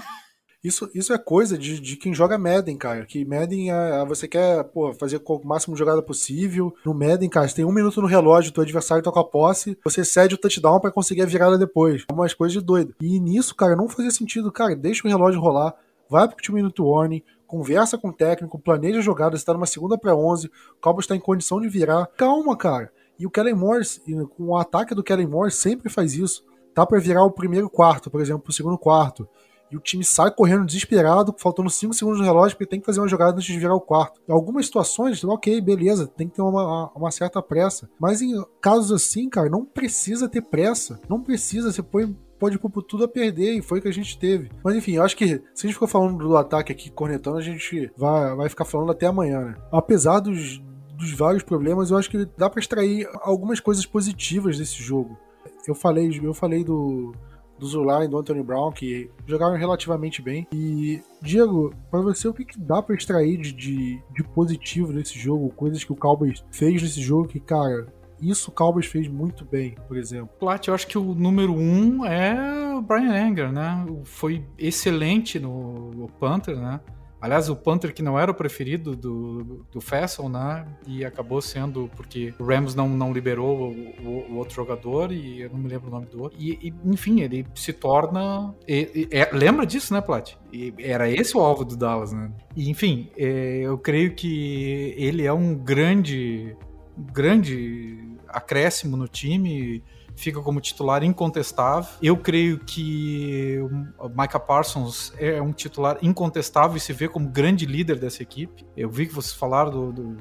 Isso, isso é coisa de, de quem joga Madden, cara. Que Madden é, é você quer pô, fazer o máximo de jogada possível. No Madden, cara, você tem um minuto no relógio, teu adversário com a posse, você cede o touchdown para conseguir a virada depois. É umas coisas de doido. E nisso, cara, não fazia sentido. Cara, deixa o relógio rolar, vai pro two minute warning, conversa com o técnico, planeja a jogada, você tá numa segunda para 11, o Cowboys tá em condição de virar. Calma, cara. E o Kellen Morris, com o ataque do Kellen Morris, sempre faz isso. Tá para virar o primeiro quarto, por exemplo, o segundo quarto e o time sai correndo desesperado, faltando 5 segundos no relógio, porque tem que fazer uma jogada antes de virar o quarto. Em algumas situações, ok, beleza, tem que ter uma, uma certa pressa. Mas em casos assim, cara, não precisa ter pressa. Não precisa, você põe pode pôr tudo a perder, e foi o que a gente teve. Mas enfim, eu acho que se a gente ficou falando do ataque aqui, cornetando, a gente vai, vai ficar falando até amanhã, né? Apesar dos, dos vários problemas, eu acho que dá para extrair algumas coisas positivas desse jogo. Eu falei, eu falei do, do Zulai e do Anthony Brown, que jogaram relativamente bem. E, Diego, para você, o que, que dá para extrair de, de, de, positivo nesse jogo? Coisas que o Cowboys fez nesse jogo que, cara, isso o Cowboys fez muito bem, por exemplo. Plat, eu acho que o número um é o Brian Anger, né? Foi excelente no, no Panther, né? Aliás, o Panther que não era o preferido do, do Fessel, né? E acabou sendo porque o Rams não, não liberou o, o, o outro jogador e eu não me lembro o nome do outro. E, e enfim, ele se torna. E, e, é, lembra disso, né, Plat? era esse o alvo do Dallas, né? E, enfim, é, eu creio que ele é um grande, grande acréscimo no time fica como titular incontestável. Eu creio que o Micah Parsons é um titular incontestável e se vê como grande líder dessa equipe. Eu vi que vocês falaram do, do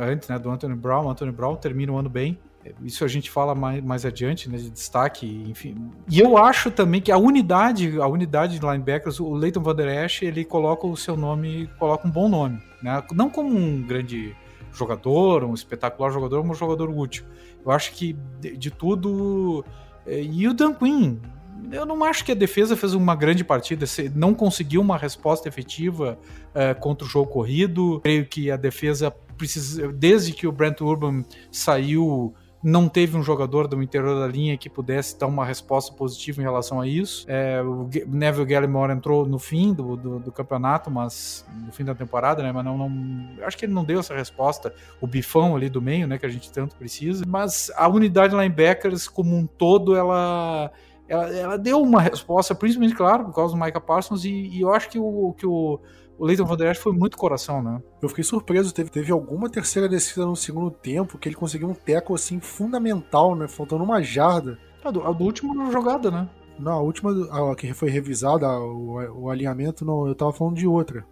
antes, né, do Anthony Brown. O Anthony Brown termina o ano bem. Isso a gente fala mais, mais adiante, né, de destaque, enfim. E eu acho também que a unidade, a unidade de linebackers, o Leighton Van Der Esch, ele coloca o seu nome, coloca um bom nome, né? Não como um grande jogador, um espetacular jogador, um jogador útil. Eu acho que de, de tudo. É, e o Dan Quinn, eu não acho que a defesa fez uma grande partida, não conseguiu uma resposta efetiva uh, contra o jogo corrido. Creio que a defesa precisa, desde que o Brent Urban saiu não teve um jogador do interior da linha que pudesse dar uma resposta positiva em relação a isso. É, o Neville Gallimore entrou no fim do, do, do, campeonato, mas no fim da temporada, né? Mas não, não, acho que ele não deu essa resposta. O bifão ali do meio, né? Que a gente tanto precisa. Mas a unidade linebackers como um todo, ela ela, ela, deu uma resposta, principalmente, claro, por causa do Micah Parsons, e, e eu acho que o, que o, o Leighton Van Der Esch foi muito coração, né? Eu fiquei surpreso, teve, teve alguma terceira descida no segundo tempo que ele conseguiu um teco assim fundamental, né? Faltando uma jarda. A do, a do último jogada, né? Não, a última, a que foi revisada, o, o alinhamento, não, eu tava falando de outra.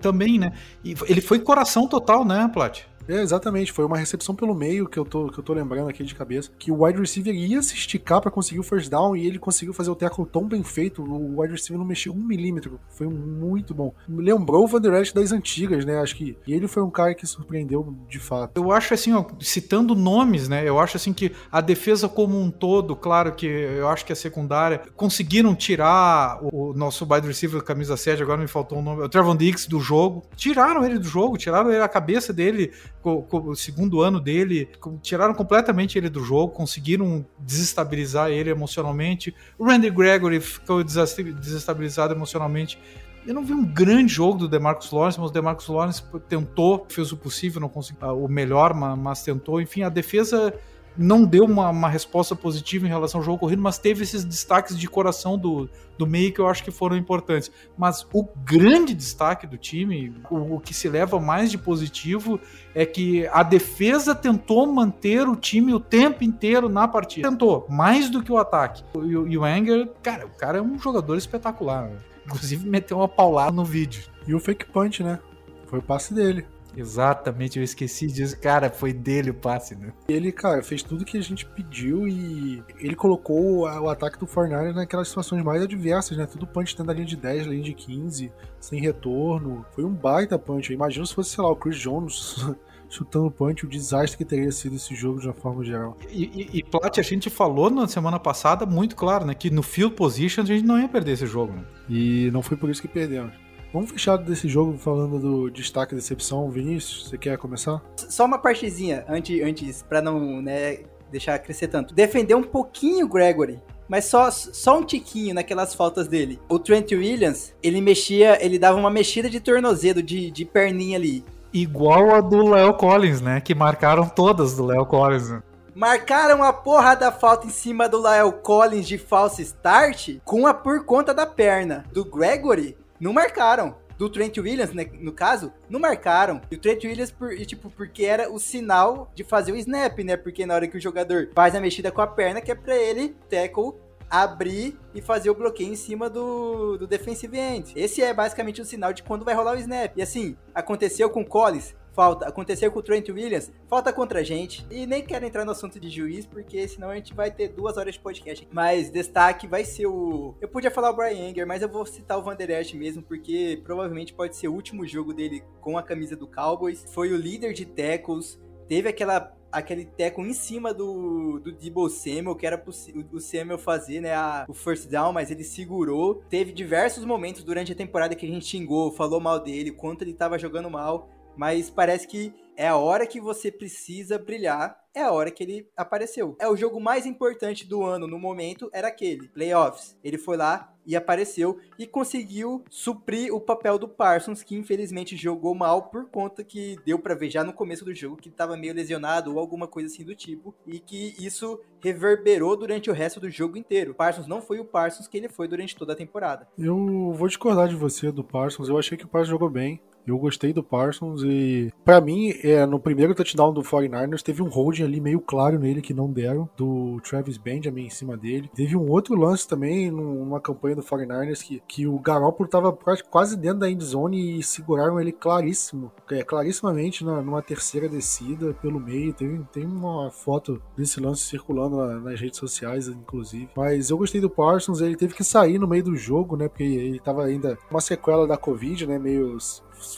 Também, né? E ele foi coração total, né, Plat? É, exatamente, foi uma recepção pelo meio que eu tô, que eu tô lembrando aqui de cabeça, que o wide receiver ia se esticar para conseguir o first down e ele conseguiu fazer o tackle tão bem feito, o wide receiver não mexeu um milímetro, foi muito bom. Lembrou o Van Der Esch das antigas, né, acho que e ele foi um cara que surpreendeu de fato. Eu acho assim, ó, citando nomes, né, eu acho assim que a defesa como um todo, claro que eu acho que a secundária conseguiram tirar o nosso wide receiver camisa 7, agora me faltou o nome, o Trevon Diggs do jogo, tiraram ele do jogo, tiraram ele, a cabeça dele o segundo ano dele, tiraram completamente ele do jogo, conseguiram desestabilizar ele emocionalmente. O Randy Gregory ficou desestabilizado emocionalmente. Eu não vi um grande jogo do DeMarcus Lawrence, mas o DeMarcus Lawrence tentou, fez o possível, não conseguiu o melhor, mas tentou. Enfim, a defesa não deu uma, uma, resposta positiva em relação ao jogo corrido, mas teve esses destaques de coração do, do meio que eu acho que foram importantes. Mas o grande destaque do time, o, o, que se leva mais de positivo, é que a defesa tentou manter o time o tempo inteiro na partida. Tentou, mais do que o ataque. E, e o Anger, cara, o cara é um jogador espetacular. Né? Inclusive meteu uma paulada no vídeo. E o fake punch, né? Foi o passe dele. Exatamente, eu esqueci disso. Cara, foi dele o passe, né? Ele, cara, fez tudo que a gente pediu e ele colocou o ataque do Fortnite naquelas situações mais adversas, né? Tudo punch tendo a linha de 10, linha de 15, sem retorno. Foi um baita punch. Imagina se fosse, sei lá, o Chris Jones chutando punch, o desastre que teria sido esse jogo de uma forma geral. E, e, e Plat, a gente falou na semana passada muito claro, né? Que no field position a gente não ia perder esse jogo, né? E não foi por isso que perdemos. Vamos fechar desse jogo falando do destaque e decepção. Vinícius, você quer começar? Só uma partezinha antes, antes para não né, deixar crescer tanto. Defender um pouquinho o Gregory. mas só, só um tiquinho naquelas faltas dele. O Trent Williams, ele mexia, ele dava uma mexida de tornozelo, de, de perninha ali. Igual a do Léo Collins, né? Que marcaram todas do Léo Collins. Né? Marcaram a porra da falta em cima do Léo Collins de false start com a por conta da perna. Do Gregory, não marcaram do Trent Williams, né, no caso, não marcaram. E o Trent Williams, por, e, tipo, porque era o sinal de fazer o snap, né? Porque na hora que o jogador faz a mexida com a perna, que é pra ele, tackle, abrir e fazer o bloqueio em cima do, do defensive end. Esse é basicamente o sinal de quando vai rolar o snap. E assim, aconteceu com o Collins, falta. Aconteceu com o Trent Williams, falta contra a gente. E nem quero entrar no assunto de juiz, porque senão a gente vai ter duas horas de podcast. Mas destaque vai ser o. Eu podia falar o Brian Anger, mas eu vou citar o Van Esch mesmo, porque provavelmente pode ser o último jogo dele com a camisa do Cowboys. Foi o líder de tackles. Teve aquela aquele teco em cima do, do Debo Samuel, que era o Samuel fazer, né, a, o first down, mas ele segurou. Teve diversos momentos durante a temporada que a gente xingou, falou mal dele, quanto ele tava jogando mal mas parece que é a hora que você precisa brilhar, é a hora que ele apareceu. É o jogo mais importante do ano no momento, era aquele, playoffs. Ele foi lá e apareceu e conseguiu suprir o papel do Parsons, que infelizmente jogou mal por conta que deu para ver já no começo do jogo que estava meio lesionado ou alguma coisa assim do tipo, e que isso reverberou durante o resto do jogo inteiro. O Parsons não foi o Parsons que ele foi durante toda a temporada. Eu vou discordar de você do Parsons, eu achei que o Parsons jogou bem. Eu gostei do Parsons e, para mim, é, no primeiro touchdown do 49ers, teve um holding ali meio claro nele que não deram, do Travis Benjamin em cima dele. Teve um outro lance também, numa campanha do 49ers, que, que o Garoppolo tava quase dentro da endzone e seguraram ele claríssimo, é, clarissimamente na, numa terceira descida pelo meio. Tem, tem uma foto desse lance circulando na, nas redes sociais, inclusive. Mas eu gostei do Parsons, ele teve que sair no meio do jogo, né? Porque ele tava ainda uma sequela da Covid, né? Meio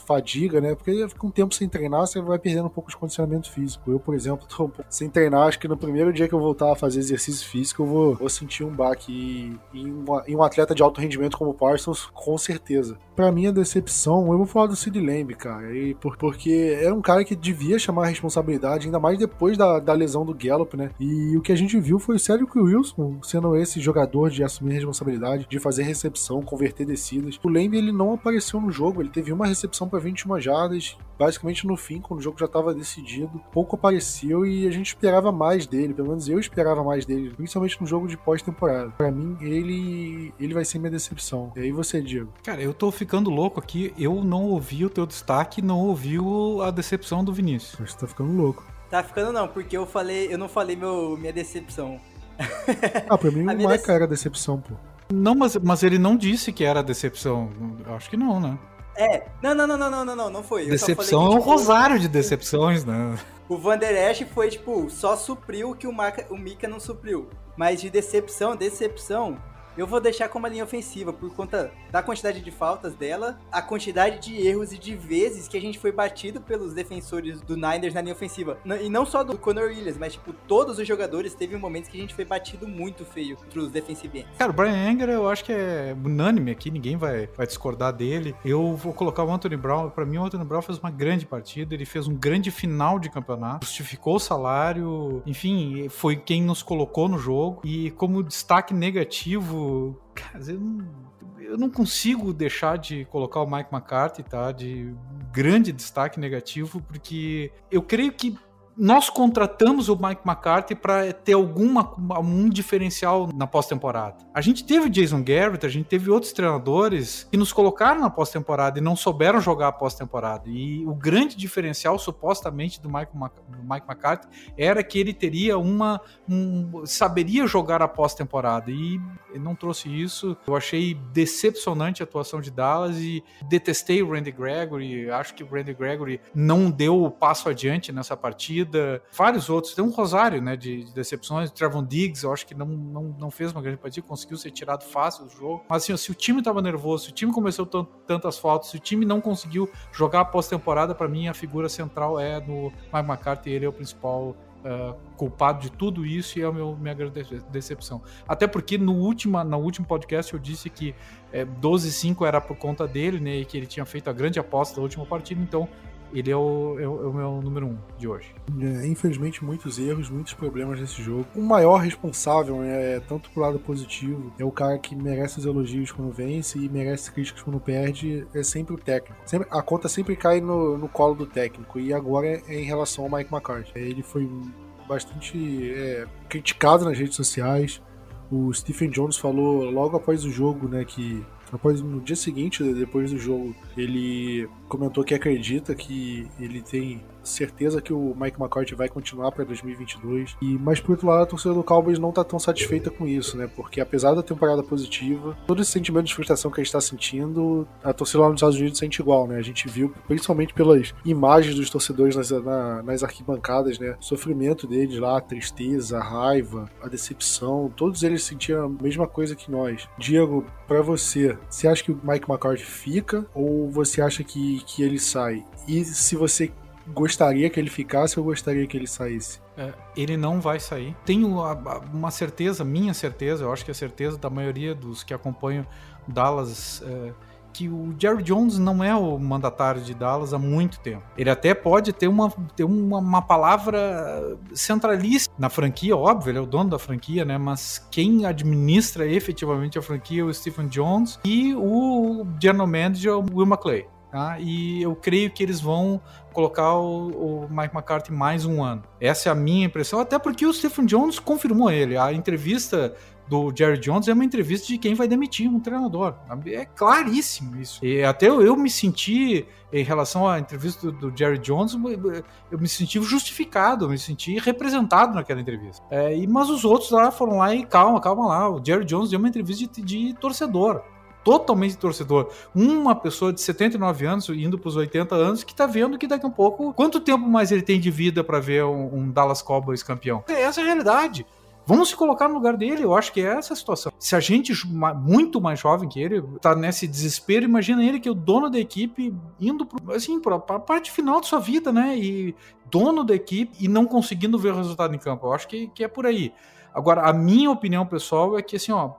fadiga, né? Porque fica um tempo sem treinar, você vai perdendo um pouco de condicionamento físico. Eu, por exemplo, tô sem treinar, acho que no primeiro dia que eu voltar a fazer exercício físico, eu vou, vou sentir um baque. E uma, um atleta de alto rendimento como o Parsons, com certeza. Para mim, a decepção, eu vou falar do Sid Lamb, cara. E por, porque era um cara que devia chamar a responsabilidade, ainda mais depois da, da lesão do Gallup, né? E o que a gente viu foi o Cedric Wilson sendo esse jogador de assumir responsabilidade, de fazer recepção, converter descidas. O Lamb, ele não apareceu no jogo, ele teve uma recepção recepção para 21 jardas, basicamente no fim, quando o jogo já estava decidido. Pouco apareceu e a gente esperava mais dele, pelo menos eu esperava mais dele, principalmente no jogo de pós-temporada. Para mim, ele ele vai ser minha decepção. E aí você, Diego? Cara, eu tô ficando louco aqui, eu não ouvi o teu destaque, não ouvi a decepção do Vinícius. Você tá ficando louco. Tá ficando não, porque eu falei, eu não falei meu, minha decepção. Ah, pra mim o Maica dece... era decepção, pô. Não, mas, mas ele não disse que era decepção. Acho que não, né? É, não, não, não, não, não, não, não, não foi. Decepção que, tipo, é um tipo, rosário de decepções, né? O Van Der Esch foi, tipo, só supriu o que o, Marca, o Mika não supriu. Mas de decepção, decepção, eu vou deixar como a linha ofensiva por conta da quantidade de faltas dela, a quantidade de erros e de vezes que a gente foi batido pelos defensores do Niners na linha ofensiva. E não só do Conor Williams, mas tipo, todos os jogadores teve momentos que a gente foi batido muito feio contra os ends. Cara, o Brian Anger eu acho que é unânime aqui, ninguém vai, vai discordar dele. Eu vou colocar o Anthony Brown, para mim o Anthony Brown fez uma grande partida, ele fez um grande final de campeonato, justificou o salário, enfim, foi quem nos colocou no jogo e como destaque negativo eu não, não consigo deixar de colocar o Mike McCarthy, tá? De grande destaque negativo, porque eu creio que nós contratamos o Mike McCarthy para ter alguma um diferencial na pós-temporada. A gente teve o Jason Garrett, a gente teve outros treinadores que nos colocaram na pós-temporada e não souberam jogar a pós-temporada. E o grande diferencial, supostamente, do Mike, do Mike McCarthy era que ele teria uma. Um, saberia jogar a pós-temporada. E não trouxe isso. Eu achei decepcionante a atuação de Dallas e detestei o Randy Gregory. Acho que o Randy Gregory não deu o passo adiante nessa partida vários outros. Tem um rosário né, de, de decepções. Trevon Diggs, eu acho que não, não, não fez uma grande partida, conseguiu ser tirado fácil do jogo. Mas assim, se o time estava nervoso, se o time começou tantas faltas, se o time não conseguiu jogar pós-temporada, para mim a figura central é no Mike McCarthy, ele é o principal Uh, culpado de tudo isso e é a minha grande decepção. Até porque no último, no último podcast eu disse que é, 12-5 era por conta dele, né? E que ele tinha feito a grande aposta da última partida, então ele é o, é o, é o meu número um de hoje. É, infelizmente, muitos erros, muitos problemas nesse jogo. O maior responsável, né, é, tanto pro lado positivo, é o cara que merece os elogios quando vence e merece críticas quando perde, é sempre o técnico. Sempre, a conta sempre cai no, no colo do técnico, e agora é em relação ao Mike McCarthy. Ele foi bastante é, criticado nas redes sociais. O Stephen Jones falou logo após o jogo, né, que após no dia seguinte, depois do jogo, ele comentou que acredita que ele tem certeza que o Mike McCarthy vai continuar para 2022. E mas por outro lado, a torcida do Cowboys não tá tão satisfeita com isso, né? Porque apesar da temporada positiva, todo esse sentimento de frustração que a gente tá sentindo, a torcida lá nos Estados Unidos sente igual, né? A gente viu, principalmente pelas imagens dos torcedores nas, na, nas arquibancadas, né? O sofrimento deles lá, a tristeza, a raiva, a decepção, todos eles sentiram a mesma coisa que nós. Diego, para você, você acha que o Mike McCarthy fica ou você acha que, que ele sai? E se você gostaria que ele ficasse ou gostaria que ele saísse? É, ele não vai sair. Tenho uma certeza, minha certeza, eu acho que é a certeza da maioria dos que acompanham Dallas. É, que o Jerry Jones não é o mandatário de Dallas há muito tempo. Ele até pode ter uma, ter uma, uma palavra centralista na franquia, óbvio, ele é o dono da franquia, né? Mas quem administra efetivamente a franquia é o Stephen Jones e o general manager Will McClay. Tá? E eu creio que eles vão colocar o, o, Mike McCarthy mais um ano. Essa é a minha impressão, até porque o Stephen Jones confirmou ele. A entrevista do Jerry Jones é uma entrevista de quem vai demitir um treinador. É claríssimo isso. E até eu, eu me senti, em relação à entrevista do, do, Jerry Jones, eu me senti justificado, eu me senti representado naquela entrevista. É, e, mas os outros lá foram lá e calma, calma lá. O Jerry Jones deu uma entrevista de, de torcedor totalmente torcedor. Uma pessoa de 79 anos, indo para os 80 anos, que está vendo que daqui a um pouco, quanto tempo mais ele tem de vida para ver um, um, Dallas Cowboys campeão? É essa a realidade. Vamos se colocar no lugar dele, eu acho que é essa a situação. Se a gente, muito mais jovem que ele, tá nesse desespero, imagina ele que é o dono da equipe indo pro, assim, para a parte final de sua vida, né? E dono da equipe e não conseguindo ver o resultado em campo. Eu acho que, que é por aí. Agora, a minha opinião pessoal é que, assim, ó,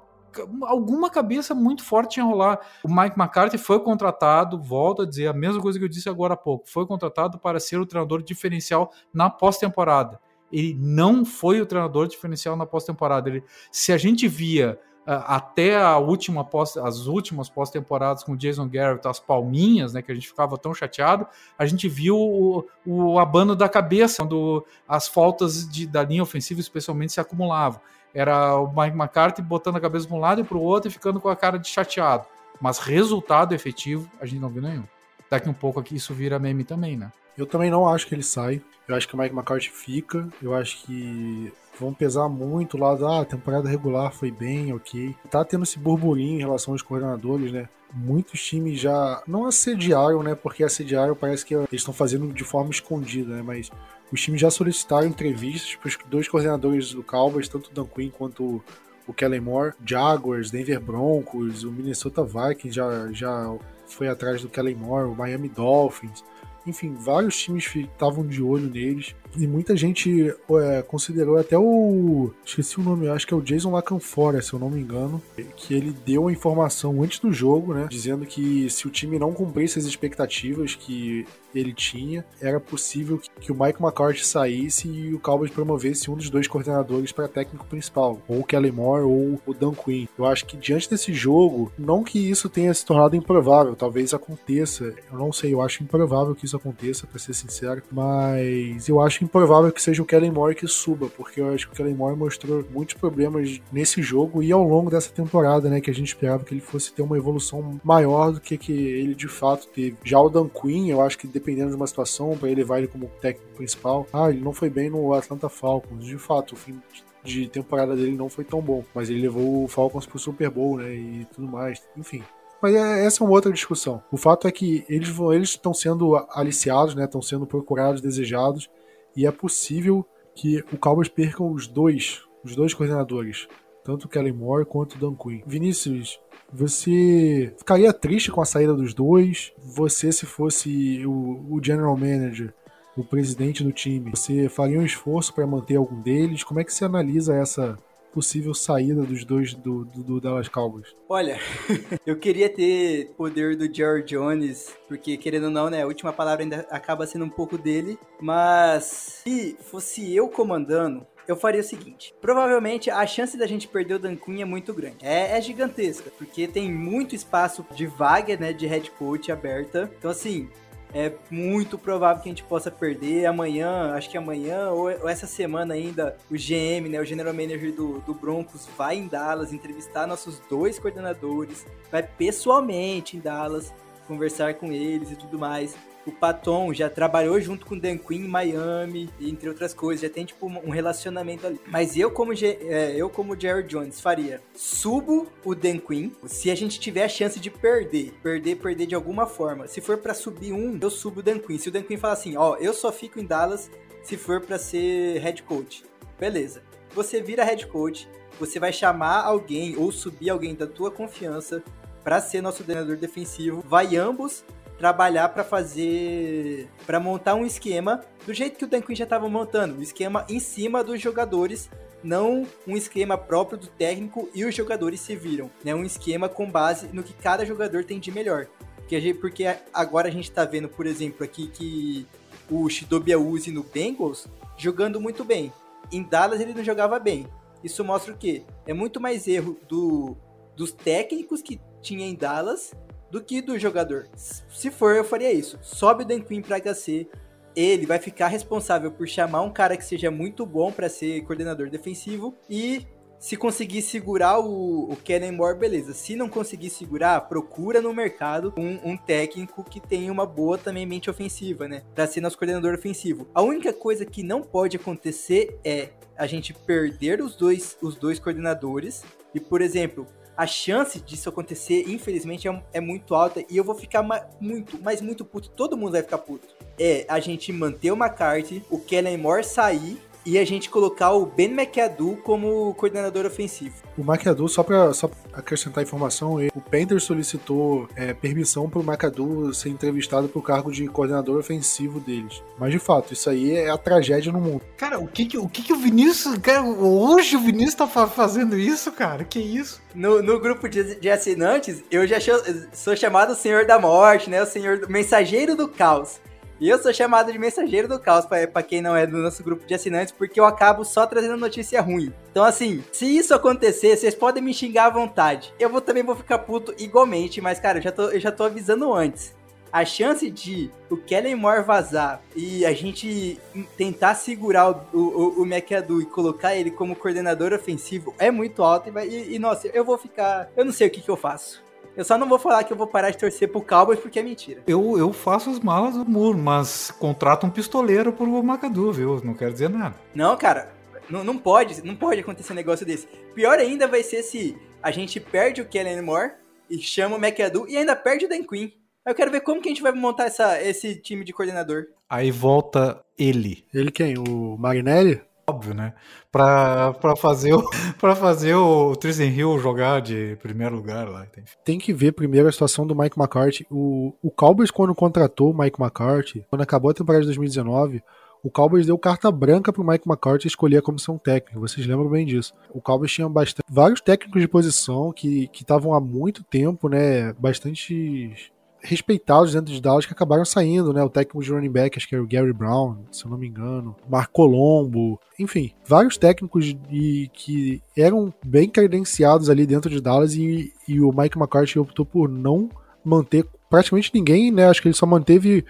alguma cabeça muito forte em rolar. O Mike McCarthy foi contratado, volto a dizer a mesma coisa que eu disse agora há pouco, foi contratado para ser o treinador diferencial na pós-temporada. Ele não foi o treinador diferencial na pós-temporada. Se a gente via uh, até a última pós, as últimas pós-temporadas com o Jason Garrett, as palminhas, né, que a gente ficava tão chateado, a gente viu o, o abano da cabeça quando as faltas de, da linha ofensiva, especialmente, se acumulavam. Era o Mike McCarthy botando a cabeça para um lado e para o outro e ficando com a cara de chateado. Mas resultado efetivo, a gente não viu nenhum. Daqui um pouco aqui isso vira meme também, né? Eu também não acho que ele sai. Eu acho que o Mike McCarthy fica. Eu acho que vão pesar muito lá da ah, temporada regular foi bem, ok. Tá tendo esse burburinho em relação aos coordenadores, né? Muitos times já não assediaram, né? Porque assediaram parece que eles estão fazendo de forma escondida, né? Mas os times já solicitaram entrevistas para os dois coordenadores do Cowboys, tanto o Dan Quinn quanto o Kellen Moore, Jaguars, Denver Broncos, o Minnesota Vikings já, já foi atrás do Kellen Moore, o Miami Dolphins. Enfim, vários times estavam de olho neles. E muita gente é, considerou até o. Esqueci o nome, acho que é o Jason Lacanfora, se eu não me engano. Que ele deu a informação antes do jogo, né? Dizendo que se o time não cumprisse as expectativas que ele tinha, era possível que, o Mike McCarthy saísse e o Cowboys promovesse um dos dois coordenadores para técnico principal, ou o Kelly Moore ou o Dan Quinn. Eu acho que diante desse jogo, não que isso tenha se tornado improvável, talvez aconteça, eu não sei, eu acho improvável que isso aconteça, para ser sincero, mas eu acho improvável que seja o Kelly Moore que suba, porque eu acho que o Kelly Moore mostrou muitos problemas nesse jogo e ao longo dessa temporada, né, que a gente esperava que ele fosse ter uma evolução maior do que que ele de fato teve. Já o Dan Quinn, eu acho que dependendo de uma situação, para ele ele como técnico principal. Ah, ele não foi bem no Atlanta Falcons. De fato, o fim de temporada dele não foi tão bom, mas ele levou o Falcons pro Super Bowl, né, e tudo mais. Enfim, mas é, essa é uma outra discussão. O fato é que eles estão sendo aliciados, né? Estão sendo procurados, desejados, e é possível que o Cowboys perca os dois, os dois coordenadores, tanto o Kellen Moore quanto o Dan Quinn. Vinícius, você ficaria triste com a saída dos dois? Você, se fosse o, o general manager, o presidente do time, você faria um esforço para manter algum deles? Como é que você analisa essa, possível saída dos dois do, do, do Dallas Cowboys? Olha, eu queria ter poder do Jerry Jones, porque querendo ou não, né, a última palavra ainda acaba sendo um pouco dele, mas se fosse eu comandando, eu faria o seguinte: provavelmente a chance da gente perder o Dan Quinn é muito grande. É, é, gigantesca, porque tem muito espaço de vaga, né, de head coach aberta. Então, assim, é muito provável que a gente possa perder amanhã, acho que amanhã ou, ou essa semana ainda, o GM, né, o General Manager do, do Broncos vai em Dallas entrevistar nossos dois coordenadores, vai pessoalmente em Dallas conversar com eles e tudo mais. O Paton já trabalhou junto com o Dan Quinn em Miami, entre outras coisas, já tem tipo um relacionamento ali. Mas eu como é, eu como Jerry Jones faria, subo o Dan Quinn, se a gente tiver a chance de perder, perder, perder de alguma forma. Se for para subir um, eu subo o Dan Quinn. Se o Dan Quinn falar assim, ó, eu só fico em Dallas se for para ser head coach. Beleza. Você vira head coach, você vai chamar alguém ou subir alguém da tua confiança para ser nosso treinador defensivo. Vai ambos trabalhar para fazer, para montar um esquema do jeito que o Dan Quinn já estava montando, um esquema em cima dos jogadores, não um esquema próprio do técnico e os jogadores se viram, né? Um esquema com base no que cada jogador tem de melhor. Porque, agora a gente está vendo, por exemplo, aqui que o Shidobi Uzi no Bengals jogando muito bem. Em Dallas ele não jogava bem. Isso mostra o quê? É muito mais erro do, dos técnicos que tinha em Dallas do que do jogador. Se for, eu faria isso. Sobe o Dan Quinn para HC. Ele vai ficar responsável por chamar um cara que seja muito bom para ser coordenador defensivo e se conseguir segurar o, o Kellen Moore, beleza. Se não conseguir segurar, procura no mercado um, um, técnico que tenha uma boa também mente ofensiva, né? Pra ser nosso coordenador ofensivo. A única coisa que não pode acontecer é a gente perder os dois, os dois coordenadores. E, por exemplo, a chance disso acontecer, infelizmente, é, é muito alta e eu vou ficar muito, mas muito puto. Todo mundo vai ficar puto. É a gente manter o McCarthy, o Kellen Moore sair e a gente colocar o Ben McAdoo como coordenador ofensivo. O McAdoo, só para só acrescentar informação, o Panthers solicitou é, permissão para o McAdoo ser entrevistado para o cargo de coordenador ofensivo deles. Mas de fato, isso aí é a tragédia no mundo. Cara, o que que o, que que o Vinícius. Cara, hoje o Vinícius tá fazendo isso, cara? Que isso? No, no grupo de, de assinantes, eu já sou chamado Senhor da Morte, né? O Senhor Mensageiro do Caos. E eu sou chamado de mensageiro do caos para quem não é do nosso grupo de assinantes, porque eu acabo só trazendo notícia ruim. Então, assim, se isso acontecer, vocês podem me xingar à vontade. Eu vou, também vou ficar puto igualmente, mas, cara, eu já tô, eu já tô avisando antes. A chance de o Kellen Moore vazar e a gente tentar segurar o, o, o McAdoo e colocar ele como coordenador ofensivo é muito alta. E, e, nossa, eu vou ficar. Eu não sei o que, que eu faço. Eu só não vou falar que eu vou parar de torcer pro Cowboys porque é mentira. Eu, eu faço as malas do muro, mas contrato um pistoleiro pro Macadu, viu? Não quero dizer nada. Não, cara, não, não pode, não pode acontecer um negócio desse. Pior ainda vai ser se a gente perde o Kellen Moore e chama o McAdoo e ainda perde o Dan Quinn. Eu quero ver como que a gente vai montar essa, esse time de coordenador. Aí volta ele. Ele quem? O Marinelli? Óbvio, né? Pra, fazer o, pra fazer o Tristan Hill jogar de primeiro lugar lá. Tem que ver primeiro a situação do Mike McCarthy. O, o Cowboys, quando contratou o Mike McCarthy, quando acabou a temporada de 2019, o Cowboys deu carta branca pro Mike McCarthy escolher a comissão técnica. Vocês lembram bem disso. O Cowboys tinha bastante, vários técnicos de posição que estavam há muito tempo, né? Bastante respeitados dentro de Dallas que acabaram saindo, né? O técnico de running back, acho que era o Gary Brown, se eu não me engano, Marco Colombo, enfim, vários técnicos de, que eram bem credenciados ali dentro de Dallas e, e o Mike McCarthy optou por não manter praticamente ninguém, né? Acho que ele só manteve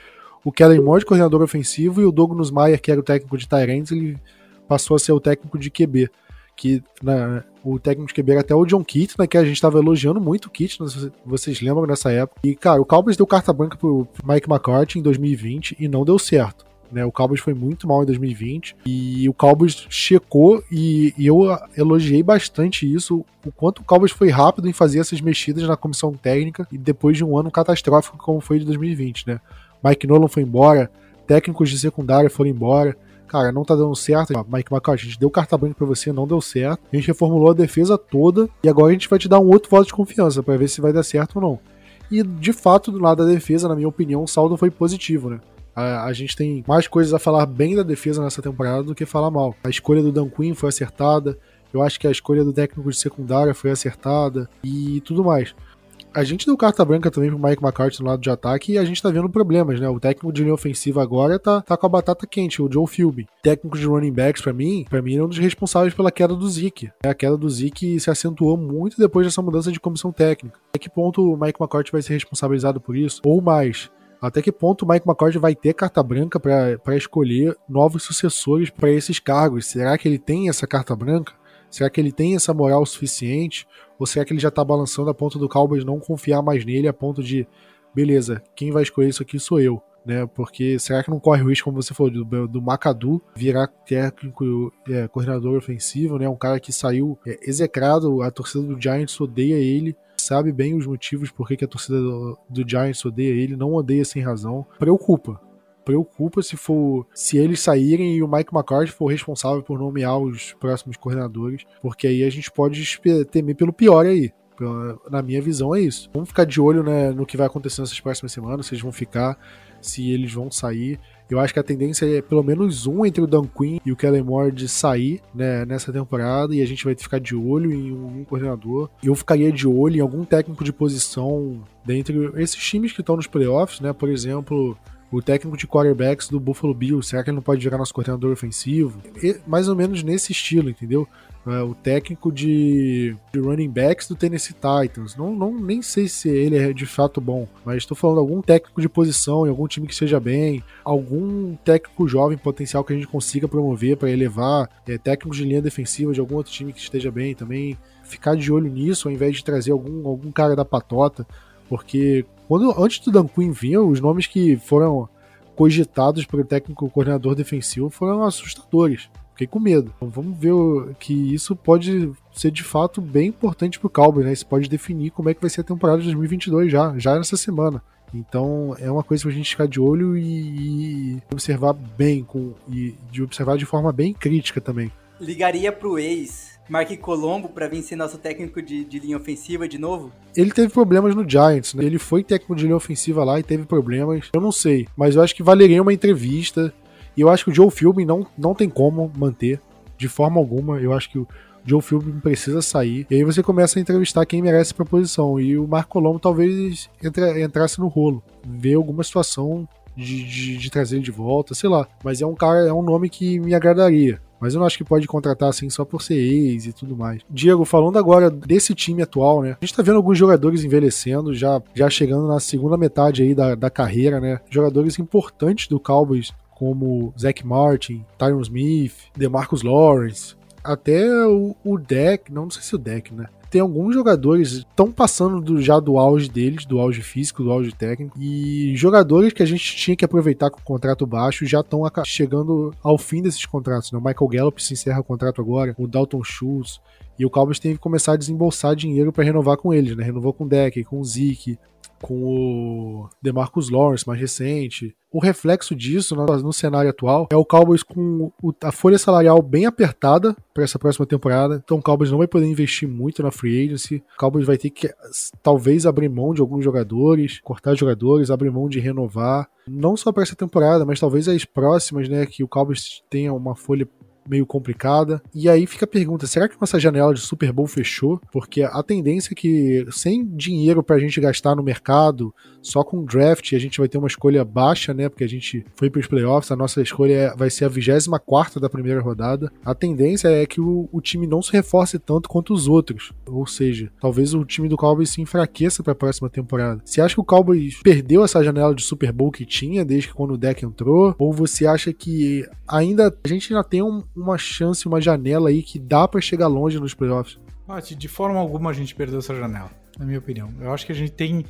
o Kellen Moore de coordenador ofensivo e o Douglas Mayer, que era o técnico de Tyrants, ele passou a ser o técnico de QB que né, o técnico de era até o John Keaton, né, que a gente estava elogiando muito o Keaton, vocês lembram nessa época. E, cara, o Cowboys deu carta branca pro Mike McCarthy em 2020 e não deu certo. Né, o Cowboys foi muito mal em 2020 e o Cowboys checou e, e, eu elogiei bastante isso, o quanto o Cowboys foi rápido em fazer essas mexidas na comissão técnica e depois de um ano catastrófico como foi de 2020, né? Mike Nolan foi embora, técnicos de secundária foram embora, cara, não tá dando certo. Mike McCarthy, a gente deu carta branca pra você, não deu certo. A gente reformulou a defesa toda e agora a gente vai te dar um outro voto de confiança para ver se vai dar certo ou não. E de fato, do lado da defesa, na minha opinião, o saldo foi positivo, né? A, a, gente tem mais coisas a falar bem da defesa nessa temporada do que falar mal. A escolha do Dan Quinn foi acertada. Eu acho que a escolha do técnico de secundária foi acertada e tudo mais a gente deu carta branca também pro Mike McCarthy no lado de ataque e a gente tá vendo problemas, né? O técnico de linha ofensiva agora tá, tá com a batata quente, o Joe Philby. técnico de running backs, para mim, para mim, é um dos responsáveis pela queda do Zeke. A queda do Zeke se acentuou muito depois dessa mudança de comissão técnica. Até que ponto o Mike McCarthy vai ser responsabilizado por isso? Ou mais, até que ponto o Mike McCord vai ter carta branca para escolher novos sucessores para esses cargos? Será que ele tem essa carta branca? Será que ele tem essa moral suficiente? Ou será que ele já tá balançando a ponto do Cowboys não confiar mais nele a ponto de, beleza, quem vai escolher isso aqui sou eu? Né, porque será que não corre o risco, como você falou, do, do Macadu virar técnico, é, coordenador ofensivo, né? Um cara que saiu é, execrado, a torcida do Giants odeia ele, sabe bem os motivos por que a torcida do, do Giants odeia ele, não odeia sem razão. Preocupa, preocupa se for se eles saírem e o Mike McCarthy for responsável por nomear os próximos coordenadores, porque aí a gente pode temer pelo pior aí. Na minha visão é isso. Vamos ficar de olho né, no que vai acontecer nessas próximas semanas, se eles vão ficar, se eles vão sair. Eu acho que a tendência é pelo menos um entre o Dan Quinn e o Kellen Moore de sair né, nessa temporada e a gente vai ficar de olho em um, um coordenador. Eu ficaria de olho em algum técnico de posição dentre esses times que estão nos playoffs, né? Por exemplo, o técnico de quarterbacks do Buffalo Bills, será que ele não pode jogar nosso coordenador ofensivo? E, mais ou menos nesse estilo, entendeu? É, o técnico de, de, running backs do Tennessee Titans. Não, não, nem sei se ele é de fato bom, mas estou falando algum técnico de posição em algum time que seja bem, algum técnico jovem potencial que a gente consiga promover para elevar, é, técnico de linha defensiva de algum outro time que esteja bem também. Ficar de olho nisso ao invés de trazer algum, algum cara da patota, porque quando, antes do Dan Quinn os nomes que foram cogitados pelo técnico coordenador defensivo foram assustadores. Fiquei com medo. Então, vamos ver que isso pode ser de fato bem importante pro Cowboys, né? Isso pode definir como é que vai ser a temporada de 2022 já, já nessa semana. Então é uma coisa pra gente ficar de olho e, e observar bem, com, e de observar de forma bem crítica também. Ligaria pro ex Mark Colombo para vir ser nosso técnico de, de, linha ofensiva de novo? Ele teve problemas no Giants, né? Ele foi técnico de linha ofensiva lá e teve problemas. Eu não sei, mas eu acho que valeria uma entrevista. E eu acho que o Joe Philbin não, não tem como manter de forma alguma. Eu acho que o Joe Philbin precisa sair. E aí você começa a entrevistar quem merece pra posição. E o Marco Colombo talvez entrasse no rolo. Ver alguma situação de, de, de, trazer ele de volta, sei lá. Mas é um cara, é um nome que me agradaria. Mas eu não acho que pode contratar assim só por ser ex e tudo mais. Diego, falando agora desse time atual, né? A gente tá vendo alguns jogadores envelhecendo, já, já chegando na segunda metade aí da, da carreira, né? Jogadores importantes do Cowboys, como Zach Martin, Tyron Smith, DeMarcus Lawrence, até o, o Deck, não, não sei se o Deck, né? Tem alguns jogadores estão passando do, já do auge deles, do auge físico, do auge técnico, e jogadores que a gente tinha que aproveitar com o contrato baixo já estão chegando ao fim desses contratos. Né? O Michael Gallup se encerra o contrato agora, o Dalton Schultz, e o Cowboys tem que começar a desembolsar dinheiro para renovar com eles, né? Renovou com o Deck, com o Zeke, com o DeMarcus Lawrence mais recente. O reflexo disso no, no cenário atual é o Cowboys com o, a folha salarial bem apertada para essa próxima temporada. Então o Cowboys não vai poder investir muito na free agency. O Cowboys vai ter que talvez abrir mão de alguns jogadores, cortar jogadores, abrir mão de renovar. Não só para essa temporada, mas talvez as próximas, né? Que o Cowboys tenha uma folha meio complicada. E aí fica a pergunta: será que nossa janela de Super Bowl fechou? Porque a tendência é que, sem dinheiro pra gente gastar no mercado, só com draft, a gente vai ter uma escolha baixa, né? Porque a gente foi pros playoffs, a nossa escolha é, vai ser a 24 da primeira rodada. A tendência é que o, o, time não se reforce tanto quanto os outros. Ou seja, talvez o time do Cowboys se enfraqueça para a próxima temporada. Você acha que o Cowboys perdeu essa janela de Super Bowl que tinha desde quando o deck entrou? Ou você acha que ainda a gente ainda tem um, uma chance, uma janela aí que dá para chegar longe nos playoffs. de forma alguma a gente perdeu essa janela, na minha opinião. Eu acho que a gente tem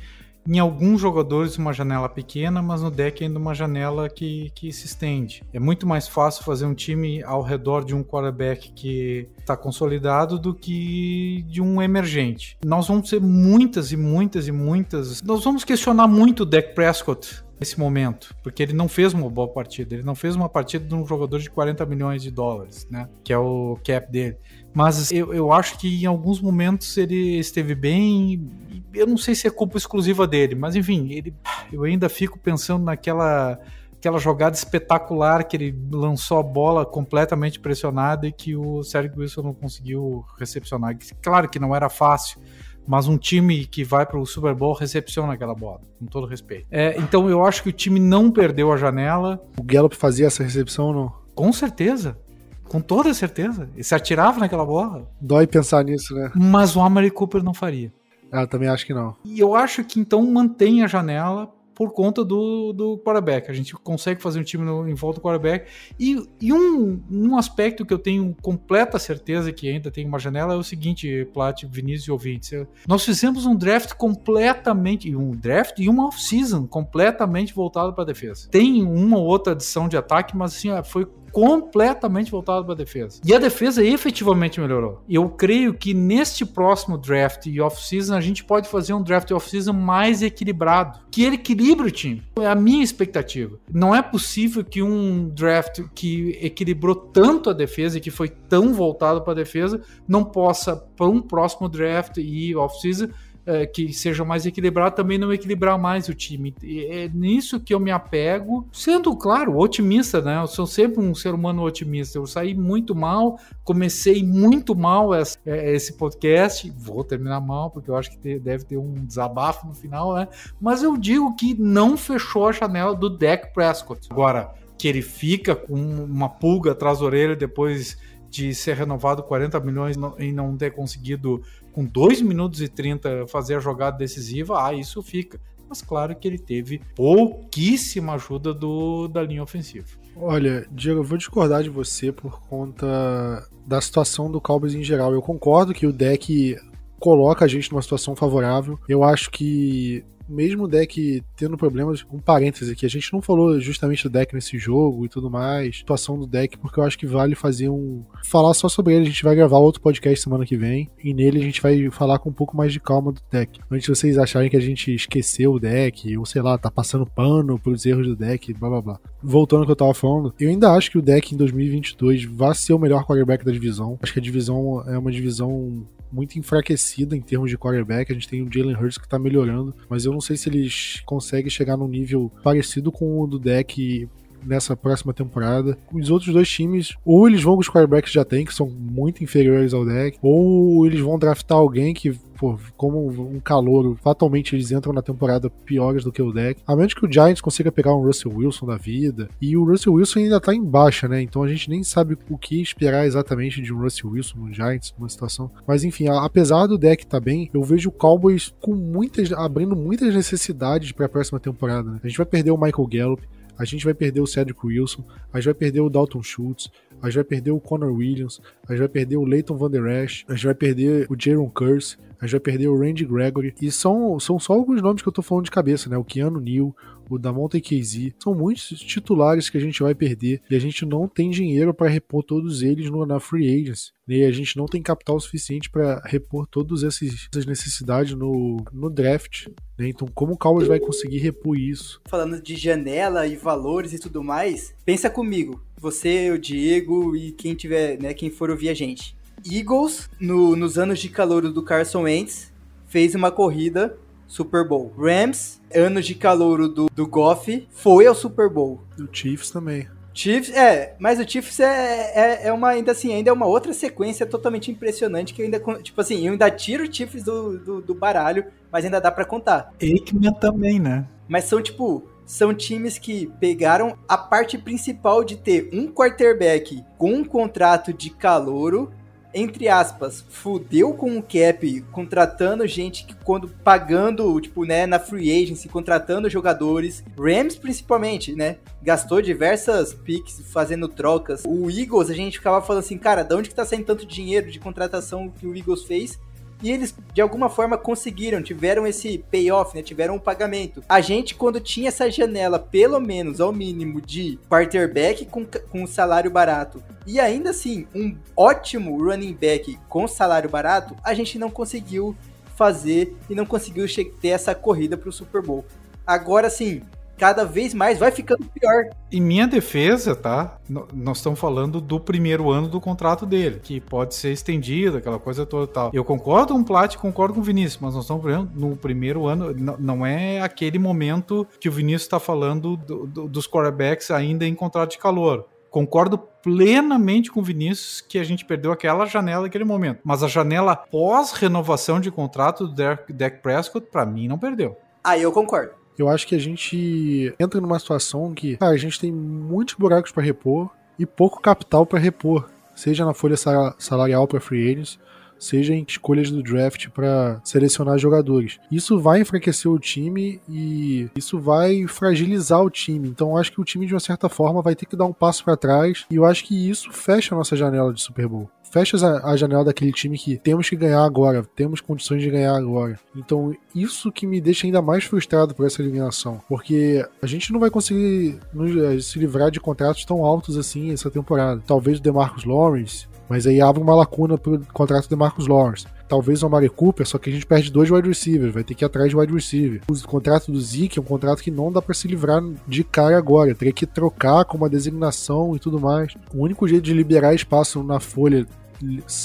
em alguns jogadores uma janela pequena, mas no deck ainda uma janela que, que se estende. É muito mais fácil fazer um time ao redor de um quarterback que está consolidado do que de um emergente. Nós vamos ter muitas e muitas e muitas. Nós vamos questionar muito o deck Prescott nesse momento, porque ele não fez uma boa partida. Ele não fez uma partida de um jogador de 40 milhões de dólares, né? Que é o cap dele. Mas eu, eu acho que em alguns momentos ele esteve bem. Eu não sei se é culpa exclusiva dele, mas enfim, ele, eu ainda fico pensando naquela aquela jogada espetacular que ele lançou a bola completamente pressionada e que o Sérgio Wilson não conseguiu recepcionar. Claro que não era fácil, mas um time que vai para o Super Bowl recepciona aquela bola, com todo respeito. É, então eu acho que o time não perdeu a janela. O Gallup fazia essa recepção ou não? Com certeza. Com toda certeza. Ele se atirava naquela bola. Dói pensar nisso, né? Mas o Amari Cooper não faria. Ah, também acho que não. E eu acho que então mantém a janela por conta do, do quarterback. A gente consegue fazer um time no, em volta do quarterback. E, e um, um aspecto que eu tenho completa certeza que ainda tem uma janela é o seguinte, Plat, Vinícius e ouvintes. Nós fizemos um draft completamente, um draft e uma off-season completamente voltado para defesa. Tem uma ou outra adição de ataque, mas assim, foi completamente voltado para a defesa. E a defesa efetivamente melhorou. Eu creio que neste próximo draft e off-season a gente pode fazer um draft off-season mais equilibrado, que ele equilibre o time. É a minha expectativa. Não é possível que um draft que equilibrou tanto a defesa e que foi tão voltado para a defesa não possa para um próximo draft e off-season é, que seja mais equilibrado, também não equilibrar mais o time. é nisso que eu me apego, sendo, claro, otimista, né? Eu sou sempre um ser humano otimista. Eu saí muito mal, comecei muito mal esse, é, esse podcast, vou terminar mal, porque eu acho que deve ter um desabafo no final, né? Mas eu digo que não fechou a janela do Dak Prescott. Agora, que ele fica com uma pulga atrás da orelha depois de ser renovado 40 milhões e não ter conseguido, com 2 minutos e 30, fazer a jogada decisiva, ah, isso fica. Mas claro que ele teve pouquíssima ajuda do, da linha ofensiva. Olha, Diego, eu vou discordar de você por conta da situação do Cowboys em geral. Eu concordo que o deck coloca a gente numa situação favorável. Eu acho que mesmo o deck tendo problemas, um parêntese aqui, a gente não falou justamente do deck nesse jogo e tudo mais, situação do deck, porque eu acho que vale fazer um. falar só sobre ele. A gente vai gravar outro podcast semana que vem, e nele a gente vai falar com um pouco mais de calma do deck. Antes de vocês acharem que a gente esqueceu o deck, ou sei lá, tá passando pano pros erros do deck, blá blá blá. Voltando ao que eu tava falando, eu ainda acho que o deck em 2022 vai ser o melhor quarterback da divisão. Acho que a divisão é uma divisão muito enfraquecida em termos de quarterback. A gente tem o Jalen Hurts que tá melhorando, mas eu não sei se eles conseguem chegar num nível parecido com o do deck nessa próxima temporada. Os outros dois times, ou eles vão com os quarterbacks que já tem, que são muito inferiores ao deck, ou eles vão draftar alguém que pô, como um calouro, fatalmente eles entram na temporada piores do que o deck. A menos que o Giants consiga pegar um Russell Wilson da vida. E o Russell Wilson ainda tá em baixa, né? Então a gente nem sabe o que esperar exatamente de um Russell Wilson no Giants, numa situação. Mas enfim, apesar do deck tá bem, eu vejo o Cowboys com muitas, abrindo muitas necessidades para a próxima temporada. Né? A gente vai perder o Michael Gallup, a gente vai perder o Cedric Wilson, a gente vai perder o Dalton Schultz, a gente vai perder o Connor Williams, a gente vai perder o Leighton Van Der Esch, a gente vai perder o Jaron Curse, a gente vai perder o Randy Gregory. E são, são só alguns nomes que eu tô falando de cabeça, né? O Keanu Neal, o Damonte KZ. São muitos titulares que a gente vai perder e a gente não tem dinheiro para repor todos eles no, na free agency. Né? E a gente não tem capital suficiente para repor todas essas necessidades no, no draft. Né? Então, como o Cowboys vai conseguir repor isso? Falando de janela e valores e tudo mais, pensa comigo. Você, o Diego e quem tiver, né, quem for ouvir a gente. Eagles, no, nos anos de calor do Carson Wentz, fez uma corrida Super Bowl. Rams, anos de calor do, do Goff, foi ao Super Bowl. O Chiefs também. Chiefs, é, mas o Chiefs é, é, é, uma, ainda assim, ainda é uma outra sequência totalmente impressionante que eu ainda, tipo assim, eu ainda tiro o Chiefs do, do, do baralho, mas ainda dá para contar. Aikman também, né? Mas são, tipo, são times que pegaram a parte principal de ter um quarterback com um contrato de calouro entre aspas, fudeu com o cap, contratando gente que quando pagando, tipo, né, na free agency, contratando jogadores, Rams principalmente, né, gastou diversas picks fazendo trocas. O Eagles, a gente ficava falando assim, cara, de onde que tá saindo tanto dinheiro de contratação que o Eagles fez? E eles, de alguma forma, conseguiram, tiveram esse payoff, né? Tiveram um pagamento. A gente, quando tinha essa janela, pelo menos ao mínimo, de quarterback com, com salário barato, e ainda assim, um ótimo running back com salário barato, a gente não conseguiu fazer e não conseguiu ter essa corrida para o Super Bowl. Agora sim, cada vez mais vai ficando pior. Em minha defesa, tá? Nós estamos falando do primeiro ano do contrato dele, que pode ser estendido, aquela coisa toda tal. Eu concordo com o Plat, concordo com o Vinícius, mas nós estamos falando no primeiro ano, não é aquele momento que o Vinícius está falando do, do, dos quarterbacks ainda em contrato de calor concordo plenamente com o Vinícius que a gente perdeu aquela janela naquele momento. Mas a janela pós renovação de contrato do Dak Prescott, para mim, não perdeu. Aí eu concordo. Eu acho que a gente entra numa situação que cara, a gente tem muitos buracos para repor e pouco capital para repor, seja na folha salarial para free agents, seja em escolhas do draft para selecionar jogadores. Isso vai enfraquecer o time e isso vai fragilizar o time. Então acho que o time de uma certa forma vai ter que dar um passo para trás e eu acho que isso fecha a nossa janela de Super Bowl fecha a, janela daquele time que temos que ganhar agora, temos condições de ganhar agora. Então, isso que me deixa ainda mais frustrado por essa eliminação, porque a gente não vai conseguir eh, se livrar de contratos tão altos assim essa temporada. Talvez o DeMarcus Lawrence, mas aí abre uma lacuna pro contrato de Marcos Lawrence. Talvez o Amari Cooper, só que a gente perde dois wide receivers, vai ter que ir atrás de wide receiver. O contrato do Zeke é um contrato que não dá para se livrar de cara agora, teria que trocar com uma designação e tudo mais. O único jeito de liberar espaço na folha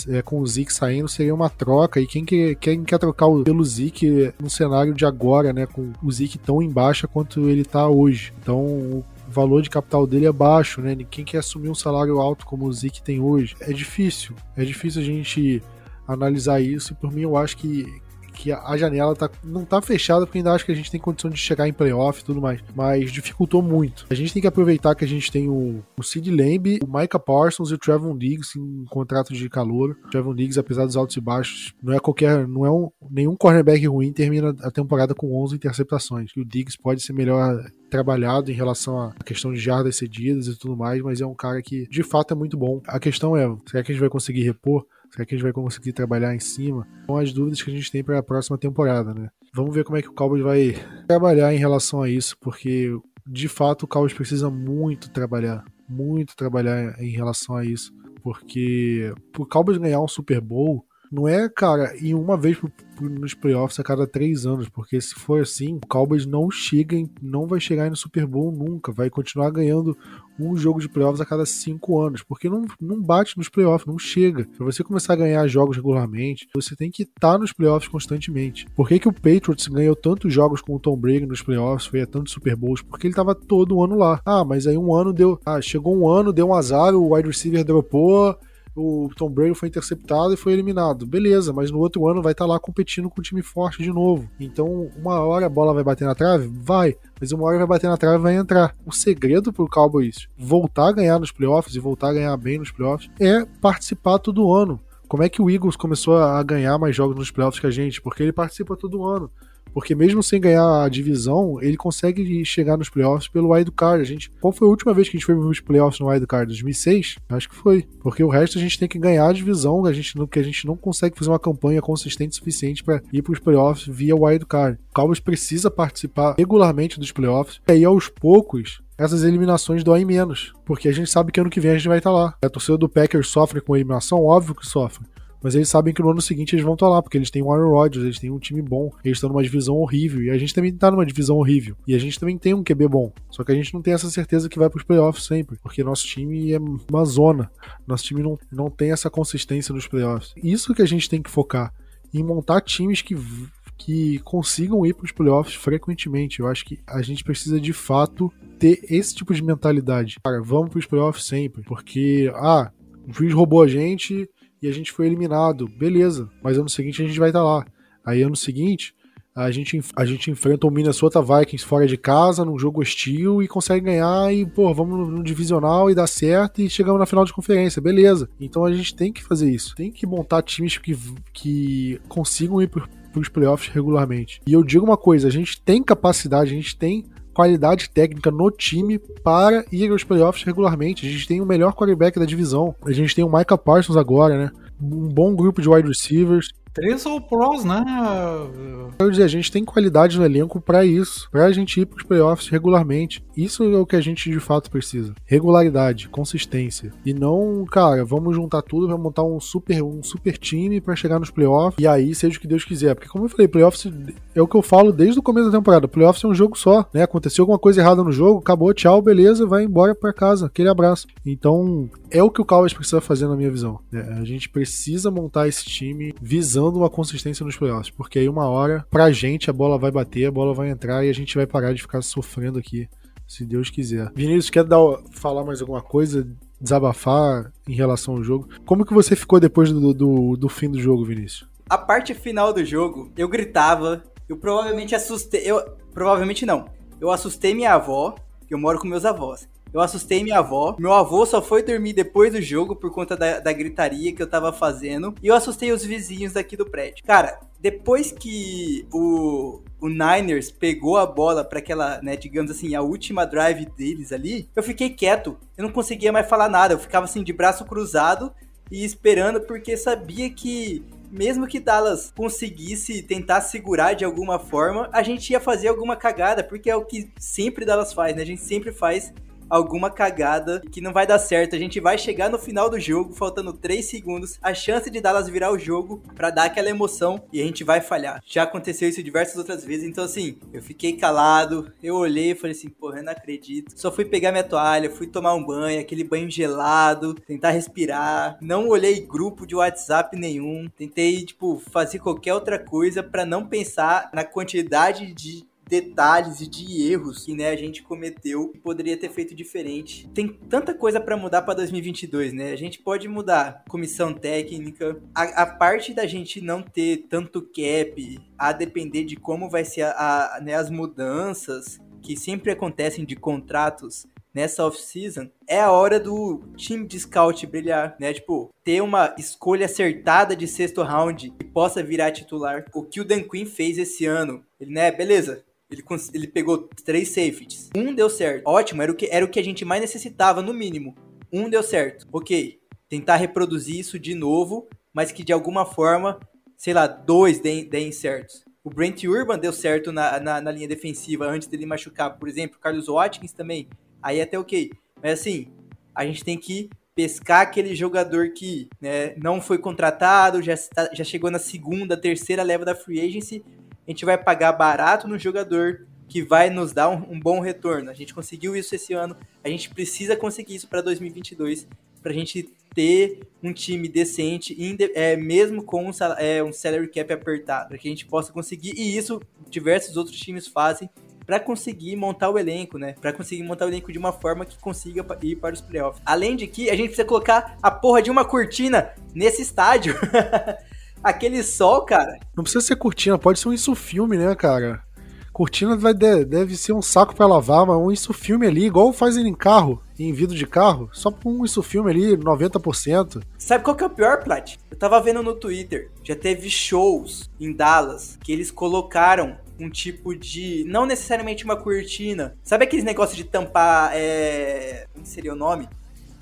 é, com o Zeke saindo seria uma troca. E quem, que, quem quer trocar pelo Zeke no cenário de agora, né? Com o Zeke tão em baixa quanto ele tá hoje. Então valor de capital dele é baixo, né? Quem quer assumir um salário alto como o Zik tem hoje? É difícil. É difícil a gente analisar isso e por mim eu acho que, que a janela tá, não tá fechada, porque ainda acho que a gente tem condição de chegar em playoff e tudo mais, mas dificultou muito. A gente tem que aproveitar que a gente tem o, o Sid Lamb, o Micah Parsons e o Trevon Diggs em contrato de calor. O Trevon Diggs, apesar dos altos e baixos, não é qualquer, não é um, nenhum cornerback ruim, termina a temporada com 11 interceptações. o Diggs pode ser melhor trabalhado em relação à questão de jardas cedidas e tudo mais, mas é um cara que de fato é muito bom. A questão é, será que a gente vai conseguir repor? Será que a gente vai conseguir trabalhar em cima? São as dúvidas que a gente tem para a próxima temporada, né? Vamos ver como é que o Cowboys vai trabalhar em relação a isso, porque de fato o Cowboys precisa muito trabalhar, muito trabalhar em relação a isso, porque o Cowboys ganhar um Super Bowl não é, cara, em uma vez nos playoffs a cada três anos, porque se for assim, o Cowboys não chega, em, não vai chegar no Super Bowl nunca, vai continuar ganhando um jogo de playoffs a cada cinco anos, porque não, não bate nos playoffs, não chega. Para você começar a ganhar jogos regularmente, você tem que estar tá nos playoffs constantemente. Por que, que o Patriots ganhou tantos jogos com o Tom Brady nos playoffs, foi a tantos Super Bowls? Porque ele tava todo ano lá. Ah, mas aí um ano deu. Ah, chegou um ano, deu um azar, o wide receiver dropou, o Tom Brady foi interceptado e foi eliminado. Beleza, mas no outro ano vai estar tá lá competindo com um time forte de novo. Então, uma hora a bola vai bater na trave? Vai. Mas uma hora vai bater na trave e vai entrar. O segredo pro Cowboys voltar a ganhar nos playoffs e voltar a ganhar bem nos playoffs é participar todo ano. Como é que o Eagles começou a ganhar mais jogos nos playoffs que a gente? Porque ele participa todo ano. Porque mesmo sem ganhar a divisão, ele consegue chegar nos playoffs pelo wild card. A gente, qual foi a última vez que a gente foi nos playoffs no wild card? 2006? Acho que foi. Porque o resto a gente tem que ganhar a divisão, a gente não, que a gente não consegue fazer uma campanha consistente suficiente para ir para os playoffs via wild card. O Cowboys precisa participar regularmente dos playoffs. E aí aos poucos essas eliminações doem menos, porque a gente sabe que ano que vem a gente vai estar lá. A torcida do Packers sofre com eliminação, óbvio que sofre. Mas eles sabem que no ano seguinte eles vão estar lá, porque eles têm o Aaron Rodgers, eles têm um time bom, eles estão numa divisão horrível, e a gente também está numa divisão horrível. E a gente também tem um QB bom. Só que a gente não tem essa certeza que vai para os playoffs sempre, porque nosso time é uma zona. Nosso time não, não tem essa consistência nos playoffs. Isso que a gente tem que focar, em montar times que que consigam ir para os playoffs frequentemente. Eu acho que a gente precisa de fato ter esse tipo de mentalidade. Cara, vamos para os playoffs sempre, porque ah, o juiz roubou a gente, e a gente foi eliminado. Beleza, mas ano seguinte a gente vai estar tá lá. Aí ano seguinte a gente, a gente enfrenta o Minnesota Vikings fora de casa, num jogo hostil, e consegue ganhar, e, pô, vamos no, no, divisional e dá certo, e chegamos na final de conferência, beleza. Então a gente tem que fazer isso. Tem que montar times que, que consigam ir para os playoffs regularmente. E eu digo uma coisa: a gente tem capacidade, a gente tem qualidade técnica no time para ir aos playoffs regularmente. A gente tem o melhor quarterback da divisão. A gente tem o Micah Parsons agora, né? Um bom grupo de wide receivers. Três Pros, né? Quero dizer, a gente tem qualidade no elenco para isso, pra gente ir pros playoffs regularmente. Isso é o que a gente de fato precisa. Regularidade, consistência. E não, cara, vamos juntar tudo, vamos montar um super, um super time para chegar nos playoffs e aí seja o que Deus quiser. Porque como eu falei, playoffs é o que eu falo desde o começo da temporada. Playoffs é um jogo só, né? Aconteceu alguma coisa errada no jogo, acabou, tchau, beleza, vai embora para casa. Aquele abraço. Então, é o que o Cowboys precisa fazer na minha visão. Né? A gente precisa montar esse time visando uma consistência nos playoffs, porque aí uma hora, pra gente, a bola vai bater, a bola vai entrar e a gente vai parar de ficar sofrendo aqui, se Deus quiser. Vinícius, quer dar, falar mais alguma coisa? Desabafar em relação ao jogo? Como que você ficou depois do, do, do fim do jogo, Vinícius? A parte final do jogo, eu gritava, eu provavelmente assustei. Eu, provavelmente não. Eu assustei minha avó, eu moro com meus avós. Eu assustei minha avó. Meu avô só foi dormir depois do jogo por conta da, da gritaria que eu tava fazendo. E eu assustei os vizinhos daqui do prédio. Cara, depois que o, o Niners pegou a bola para aquela, né, digamos assim, a última drive deles ali, eu fiquei quieto. Eu não conseguia mais falar nada. Eu ficava assim de braço cruzado e esperando porque sabia que mesmo que Dallas conseguisse tentar segurar de alguma forma, a gente ia fazer alguma cagada, porque é o que sempre Dallas faz, né? A gente sempre faz alguma cagada que não vai dar certo. A gente vai chegar no final do jogo, faltando 3 segundos, a chance de Dallas virar o jogo para dar aquela emoção e a gente vai falhar. Já aconteceu isso diversas outras vezes, então assim, eu fiquei calado, eu olhei e falei assim, porra, eu não acredito. Só fui pegar minha toalha, fui tomar um banho, aquele banho gelado, tentar respirar. Não olhei grupo de WhatsApp nenhum. Tentei, tipo, fazer qualquer outra coisa para não pensar na quantidade de detalhes e de erros que né, a gente cometeu e poderia ter feito diferente. Tem tanta coisa para mudar para 2022, né? A gente pode mudar comissão técnica, a, a, parte da gente não ter tanto cap, a depender de como vai ser a, a né, as mudanças que sempre acontecem de contratos nessa off-season, é a hora do time de scout brilhar, né? Tipo, ter uma escolha acertada de sexto round que possa virar titular. O que o Dan Quinn fez esse ano, ele, né? Beleza, ele, ele pegou três safeties. Um deu certo. Ótimo, era o, que, era o que a gente mais necessitava, no mínimo. Um deu certo. Ok. Tentar reproduzir isso de novo, mas que de alguma forma, sei lá, dois deem, deem certos. O Brent Urban deu certo na, na, na, linha defensiva antes dele machucar. Por exemplo, o Carlos Watkins também. Aí até ok. Mas assim, a gente tem que pescar aquele jogador que né, não foi contratado, já, já chegou na segunda, terceira leva da free agency a gente vai pagar barato no jogador que vai nos dar um, um bom retorno. A gente conseguiu isso esse ano, a gente precisa conseguir isso para 2022 para a gente ter um time decente, é, mesmo com um, é, um salary cap apertado, para que a gente possa conseguir, e isso diversos outros times fazem para conseguir montar o elenco, né? Para conseguir montar o elenco de uma forma que consiga ir para os playoffs. Além de que a gente precisa colocar a porra de uma cortina nesse estádio. Aquele sol, cara. Não precisa ser cortina, pode ser um isso filme, né, cara? Cortina vai, deve ser um saco para lavar, mas um isso filme ali, igual fazem em carro, em vidro de carro, só um isso filme ali, 90%. Sabe qual que é o pior, Plat? Eu tava vendo no Twitter, já teve shows em Dallas que eles colocaram um tipo de. Não necessariamente uma cortina. Sabe aqueles negócios de tampar. É... Como seria o nome?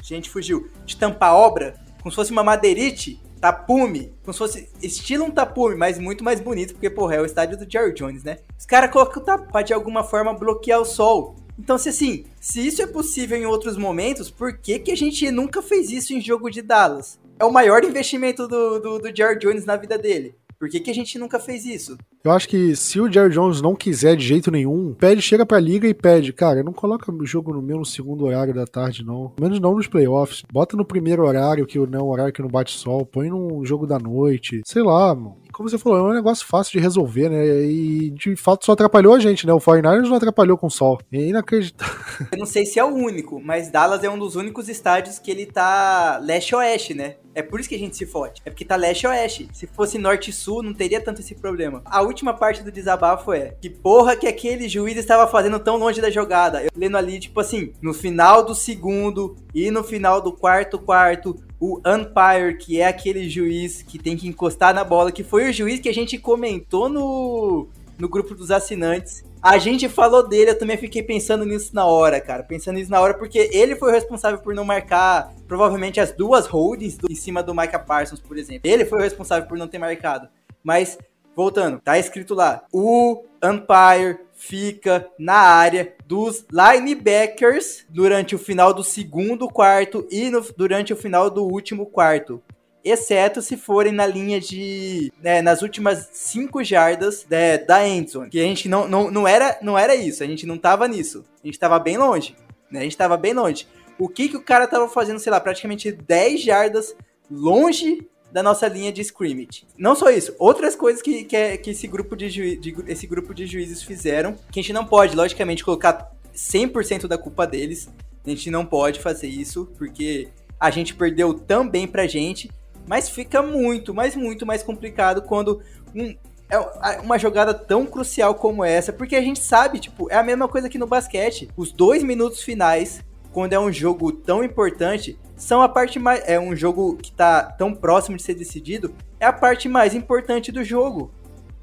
Gente, fugiu. De tampar obra? Como se fosse uma madeirite tapume, como se fosse estilo um tapume, mas muito mais bonito, porque, porra, é o estádio do Jerry Jones, né? Os caras colocam o tapa de alguma forma bloquear o sol. Então, se assim, se isso é possível em outros momentos, por que, que a gente nunca fez isso em jogo de Dallas? É o maior investimento do, do, do Jones na vida dele. Por que, que a gente nunca fez isso? Eu acho que se o Jerry Jones não quiser de jeito nenhum, pede, chega pra liga e pede, cara, não coloca o jogo no meu no segundo horário da tarde, não. Pelo menos não nos playoffs. Bota no primeiro horário, que não é um horário que não bate sol. Põe num jogo da noite. Sei lá, mano como você falou, é um negócio fácil de resolver, né? E de fato só atrapalhou a gente, né? O 49ers não atrapalhou com o sol. É inacreditável. Eu não sei se é o único, mas Dallas é um dos únicos estádios que ele tá leste-oeste, né? É por isso que a gente se fode. É porque tá leste-oeste. Se fosse norte-sul, não teria tanto esse problema. A última parte do desabafo é que porra que aquele juiz estava fazendo tão longe da jogada. Eu lendo ali, tipo assim, no final do segundo e no final do quarto quarto, o umpire, que é aquele juiz que tem que encostar na bola, que foi o juiz que a gente comentou no, no grupo dos assinantes. A gente falou dele, eu também fiquei pensando nisso na hora, cara. Pensando nisso na hora, porque ele foi o responsável por não marcar, provavelmente, as duas holdings do, em cima do Micah Parsons, por exemplo. Ele foi o responsável por não ter marcado. Mas, voltando, tá escrito lá: o umpire fica na área dos linebackers durante o final do segundo quarto e no, durante o final do último quarto. Exceto se forem na linha de. Né, nas últimas 5 jardas né, da endzone. Que a gente não, não, não, era, não era isso. A gente não tava nisso. A gente tava bem longe. Né, a gente tava bem longe. O que, que o cara tava fazendo, sei lá, praticamente 10 jardas longe da nossa linha de scrimmage. Não só isso, outras coisas que, que, é, que esse, grupo de, de, esse grupo de juízes fizeram, que a gente não pode, logicamente, colocar 100% da culpa deles. A gente não pode fazer isso, porque a gente perdeu também pra gente, mas fica muito, mas muito mais complicado quando um, é uma jogada tão crucial como essa, porque a gente sabe, tipo, é a mesma coisa que no basquete. Os dois minutos finais, quando é um jogo tão importante, são a parte mais. É um jogo que tá tão próximo de ser decidido, é a parte mais importante do jogo.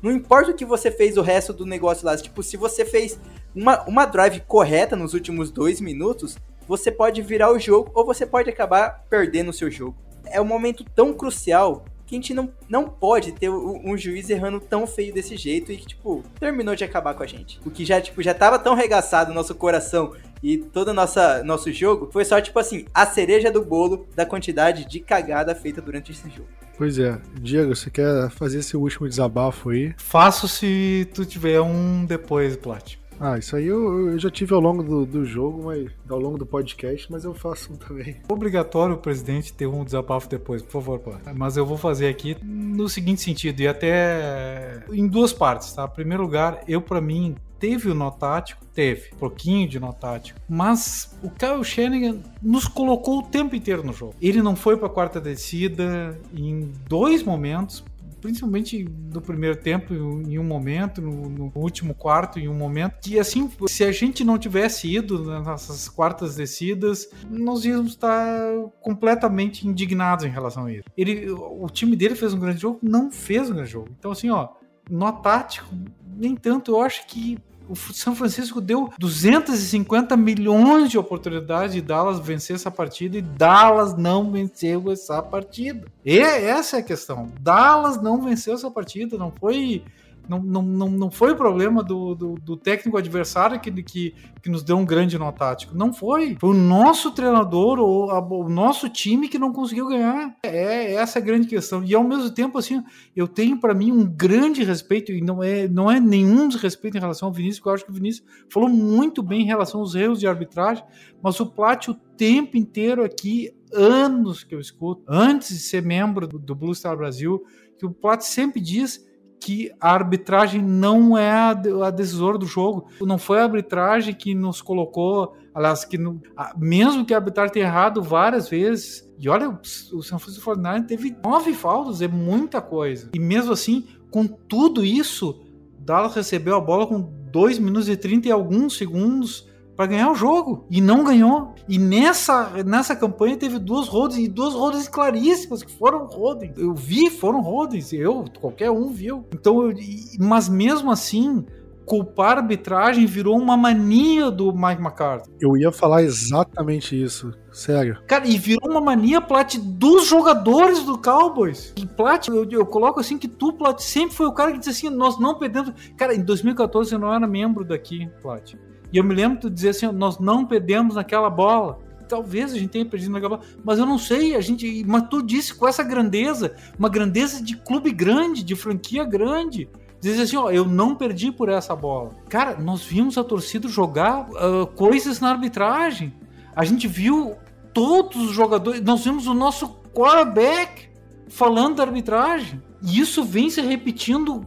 Não importa o que você fez o resto do negócio lá. Tipo, se você fez uma, uma drive correta nos últimos dois minutos, você pode virar o jogo ou você pode acabar perdendo o seu jogo. É um momento tão crucial que a gente não, não pode ter um juiz errando tão feio desse jeito e que, tipo, terminou de acabar com a gente. O que já, tipo, já tava tão regaçado no nosso coração e todo o nosso jogo foi só, tipo assim, a cereja do bolo da quantidade de cagada feita durante esse jogo. Pois é. Diego, você quer fazer seu último desabafo aí? Faço se tu tiver um depois, Plat. Ah, isso aí eu, eu já tive ao longo do, do, jogo, mas ao longo do podcast, mas eu faço um também. Obrigatório o presidente ter um desabafo depois, por favor, pô. Mas eu vou fazer aqui no seguinte sentido, e até em duas partes, tá? Em primeiro lugar, eu para mim teve o nó tático, teve, um pouquinho de nó tático, mas o Kyle Shanahan nos colocou o tempo inteiro no jogo. Ele não foi para quarta descida em dois momentos, principalmente no primeiro tempo, em um momento, no, no, último quarto, em um momento, que assim, se a gente não tivesse ido nessas quartas descidas, nós íamos estar completamente indignados em relação a isso. Ele, o time dele fez um grande jogo, não fez um grande jogo. Então, assim, ó, no tático, nem tanto, eu acho que o São Francisco deu 250 milhões de oportunidades de Dallas vencer essa partida e Dallas não venceu essa partida. E essa é a questão. Dallas não venceu essa partida, não foi não, não, não, não foi o problema do, do, do técnico adversário que, que, que nos deu um grande nó tático. Não foi. Foi o nosso treinador ou a, o nosso time que não conseguiu ganhar. É, é a grande questão. E ao mesmo tempo, assim, eu tenho para mim um grande respeito, e não é, não é nenhum desrespeito em relação ao Vinícius, porque eu acho que o Vinícius falou muito bem em relação aos erros de arbitragem, mas o Plat o tempo inteiro aqui, anos que eu escuto, antes de ser membro do, do Blue Star Brasil, que o Plat sempre diz que a arbitragem não é a, a decisora do jogo. Não foi a arbitragem que nos colocou, aliás, que no, a, mesmo que a arbitragem tenha errado várias vezes, e olha, o, o San Francisco 49 teve nove faltas, é muita coisa. E mesmo assim, com tudo isso, Dallas recebeu a bola com 2 minutos e 30 e alguns segundos para ganhar o jogo e não ganhou. E nessa, nessa campanha teve duas rodas e duas rodas claríssimas que foram holdings. Eu vi, foram holdings, eu, qualquer um viu. Então, eu, mas mesmo assim, culpar a arbitragem virou uma mania do Mike McCarthy. Eu ia falar exatamente isso, sério. Cara, e virou uma mania, Plat, dos jogadores do Cowboys. E Plat, eu, eu, coloco assim que tu, Plat, sempre foi o cara que disse assim, nós não perdemos... Cara, em 2014 eu não era membro daqui, Plat. E eu me lembro de dizer assim, nós não perdemos naquela bola. Talvez a gente tenha perdido naquela bola, mas eu não sei, a gente, mas tu disse com essa grandeza, uma grandeza de clube grande, de franquia grande. Diz assim, ó, eu não perdi por essa bola. Cara, nós vimos a torcida jogar uh, coisas na arbitragem. A gente viu todos os jogadores, nós vimos o nosso quarterback falando da arbitragem. E isso vem se repetindo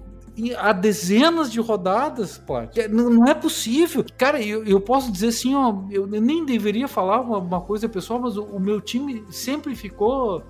há dezenas de rodadas, Plat. É, não é possível. Cara, eu, eu posso dizer assim, ó, eu nem deveria falar uma, uma coisa pessoal, mas o, o, meu time sempre ficou.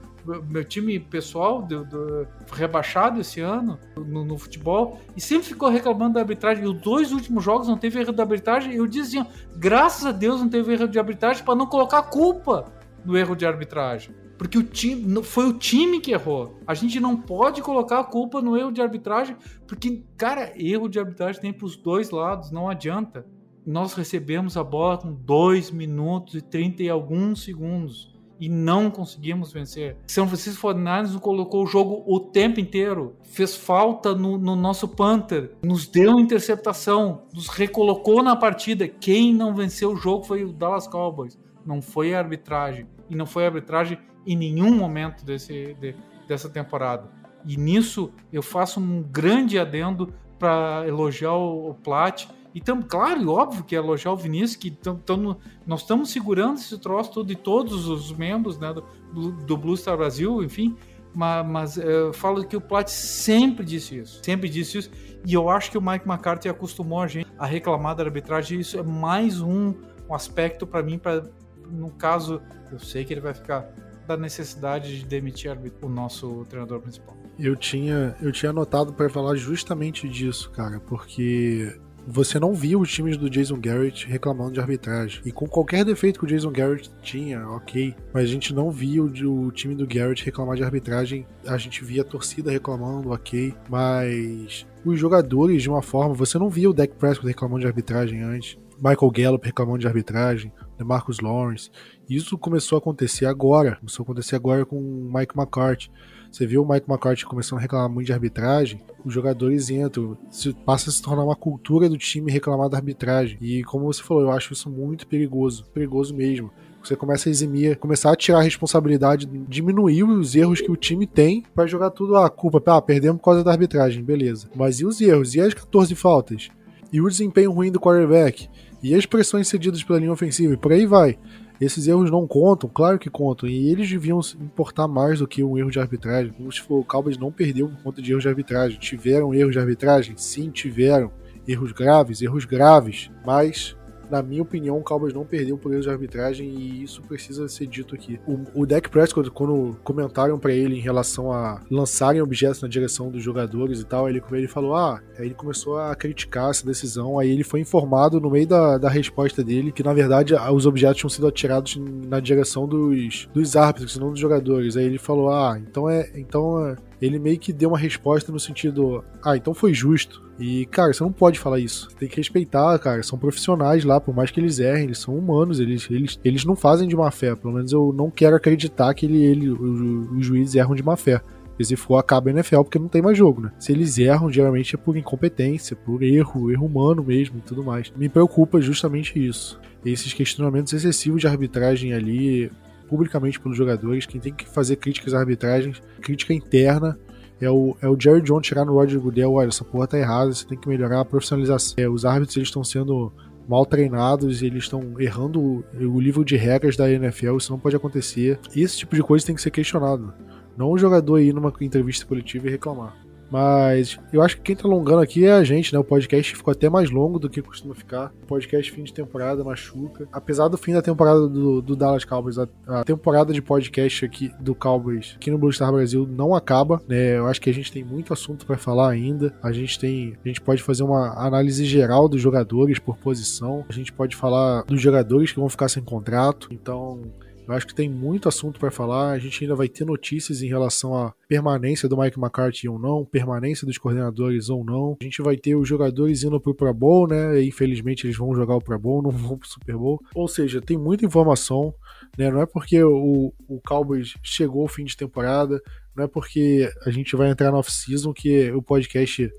Meu time pessoal do, do rebaixado esse ano no, no, futebol e sempre ficou reclamando da arbitragem. E os dois últimos jogos não teve erro da arbitragem. Eu dizia, graças a Deus não teve erro de arbitragem para não colocar culpa no erro de arbitragem. Porque o time foi o time que errou. A gente não pode colocar a culpa no erro de arbitragem, porque, cara, erro de arbitragem tem para os dois lados, não adianta. Nós recebemos a bola com 2 minutos e 30 e alguns segundos. e não conseguimos vencer. São Francisco 49ers nos colocou o jogo o tempo inteiro, fez falta no, no nosso Panther, nos deu interceptação, nos recolocou na partida. Quem não venceu o jogo foi o Dallas Cowboys, não foi a arbitragem. E não foi a arbitragem em nenhum momento desse, de, dessa temporada. E nisso eu faço um grande adendo para elogiar o, o Plat. E tam, claro, e óbvio que é elogiar o Vinícius, que tam, tam, nós estamos segurando esse troço todo e todos os membros né, do, do Blue Star Brasil, enfim, mas, mas eu falo que o Plat sempre disse isso, sempre disse isso, e eu acho que o Mike McCarthy acostumou a gente a reclamar da arbitragem, e isso é mais um, um aspecto para mim, para no caso, eu sei que ele vai ficar da necessidade de demitir o nosso treinador principal. Eu tinha, eu tinha anotado para falar justamente disso, cara, porque você não via os times do Jason Garrett reclamando de arbitragem. E com qualquer defeito que o Jason Garrett tinha, ok, mas a gente não via o, o time do Garrett reclamar de arbitragem. A gente via a torcida reclamando, ok, mas os jogadores, de uma forma, você não via o Dak Prescott reclamando de arbitragem antes. Michael Gallup reclamando de arbitragem, Marcus Lawrence. Isso começou a acontecer agora. Começou a acontecer agora com o Mike McCarthy. Você viu o Mike McCarthy começando a reclamar muito de arbitragem, os jogadores entram, passa a se tornar uma cultura do time reclamar da arbitragem. E como você falou, eu acho isso muito perigoso, perigoso mesmo. Você começa a eximir, começar a tirar a responsabilidade, diminuir os erros que o time tem para jogar tudo a ah, culpa. Ah, perdemos por causa da arbitragem, beleza. Mas e os erros? E as 14 faltas? E o desempenho ruim do quarterback? E as pressões cedidas pela linha ofensiva? E por aí vai. Esses erros não contam, claro que contam, e eles deviam importar mais do que um erro de arbitragem. Como se for, o Cowboys não perdeu por conta de erros de arbitragem. Tiveram erros de arbitragem? Sim, tiveram. Erros graves, erros graves, mas na minha opinião, o Cowboys não perdeu por erros de arbitragem e isso precisa ser dito aqui. O, o Prescott, quando comentaram para ele em relação a lançarem objetos na direção dos jogadores e tal, ele, ele falou: Ah, aí ele começou a criticar essa decisão. Aí ele foi informado no meio da, da resposta dele que, na verdade, os objetos tinham sido atirados na direção dos, dos árbitros, não dos jogadores. Aí ele falou: Ah, então é. Então é, ele meio que deu uma resposta no sentido: Ah, então foi justo. E, cara, você não pode falar isso. Tem que respeitar, cara. São profissionais lá, por mais que eles errem, eles são humanos, eles, eles, eles não fazem de má fé. Pelo menos eu não quero acreditar que ele, ele, os juízes erram de má fé. Porque se for, acaba a NFL porque não tem mais jogo, né? Se eles erram, geralmente é por incompetência, por erro, erro humano mesmo e tudo mais. Me preocupa justamente isso. Esses questionamentos excessivos de arbitragem ali, publicamente pelos jogadores, quem tem que fazer críticas à arbitragem, crítica interna, é o, é o Jerry Jones chegar no Roger Goodell, olha, essa porra tá errada, você tem que melhorar a profissionalização. É, os árbitros eles estão sendo mal treinados, eles estão errando o, o livro de regras da NFL, isso não pode acontecer. Esse tipo de coisa tem que ser questionado. Não o jogador ir numa entrevista coletiva e reclamar. Mas eu acho que quem tá alongando aqui é a gente, né? O podcast ficou até mais longo do que costuma ficar. O podcast fim de temporada machuca. Apesar do fim da temporada do, do Dallas Cowboys, a, a, temporada de podcast aqui do Cowboys aqui no Blue Star Brasil não acaba, né? Eu acho que a gente tem muito assunto para falar ainda. A gente tem, a gente pode fazer uma análise geral dos jogadores por posição. A gente pode falar dos jogadores que vão ficar sem contrato. Então, eu acho que tem muito assunto para falar. A gente ainda vai ter notícias em relação à permanência do Mike McCarthy ou não, permanência dos coordenadores ou não. A gente vai ter os jogadores indo pro Pro Bowl, né? E, infelizmente eles vão jogar o Pro Bowl, não vão pro Super Bowl. Ou seja, tem muita informação, né? Não é porque o, o Cowboys chegou ao fim de temporada, não é porque a gente vai entrar no off-season que o podcast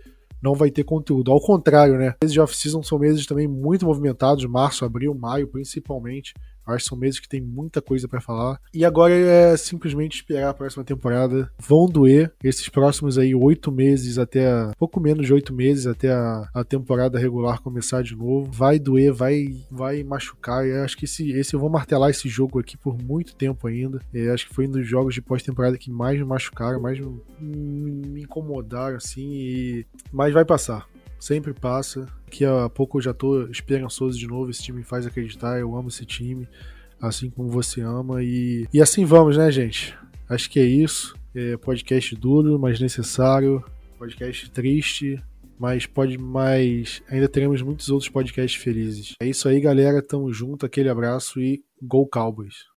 não vai ter conteúdo. Ao contrário, né? Meses de off-season são meses também muito movimentados, março, abril, maio, principalmente. Acho que são meses que tem muita coisa para falar. E agora é simplesmente esperar a próxima temporada. Vão doer esses próximos aí oito meses até. Pouco menos de oito meses até a, a, temporada regular começar de novo. Vai doer, vai, vai machucar. Eu acho que esse, esse eu vou martelar esse jogo aqui por muito tempo ainda. Eu acho que foi um dos jogos de pós-temporada que mais me machucaram, mais me, me incomodaram, assim. E... Mas vai passar sempre passa. Daqui a pouco eu já tô esperançoso de novo. Esse time me faz acreditar. Eu amo esse time, assim como você ama. E, e assim vamos, né, gente? Acho que é isso. É podcast duro, mas necessário. Podcast triste, mas pode mais. Ainda teremos muitos outros podcasts felizes. É isso aí, galera. Tamo junto. Aquele abraço e Go Cowboys!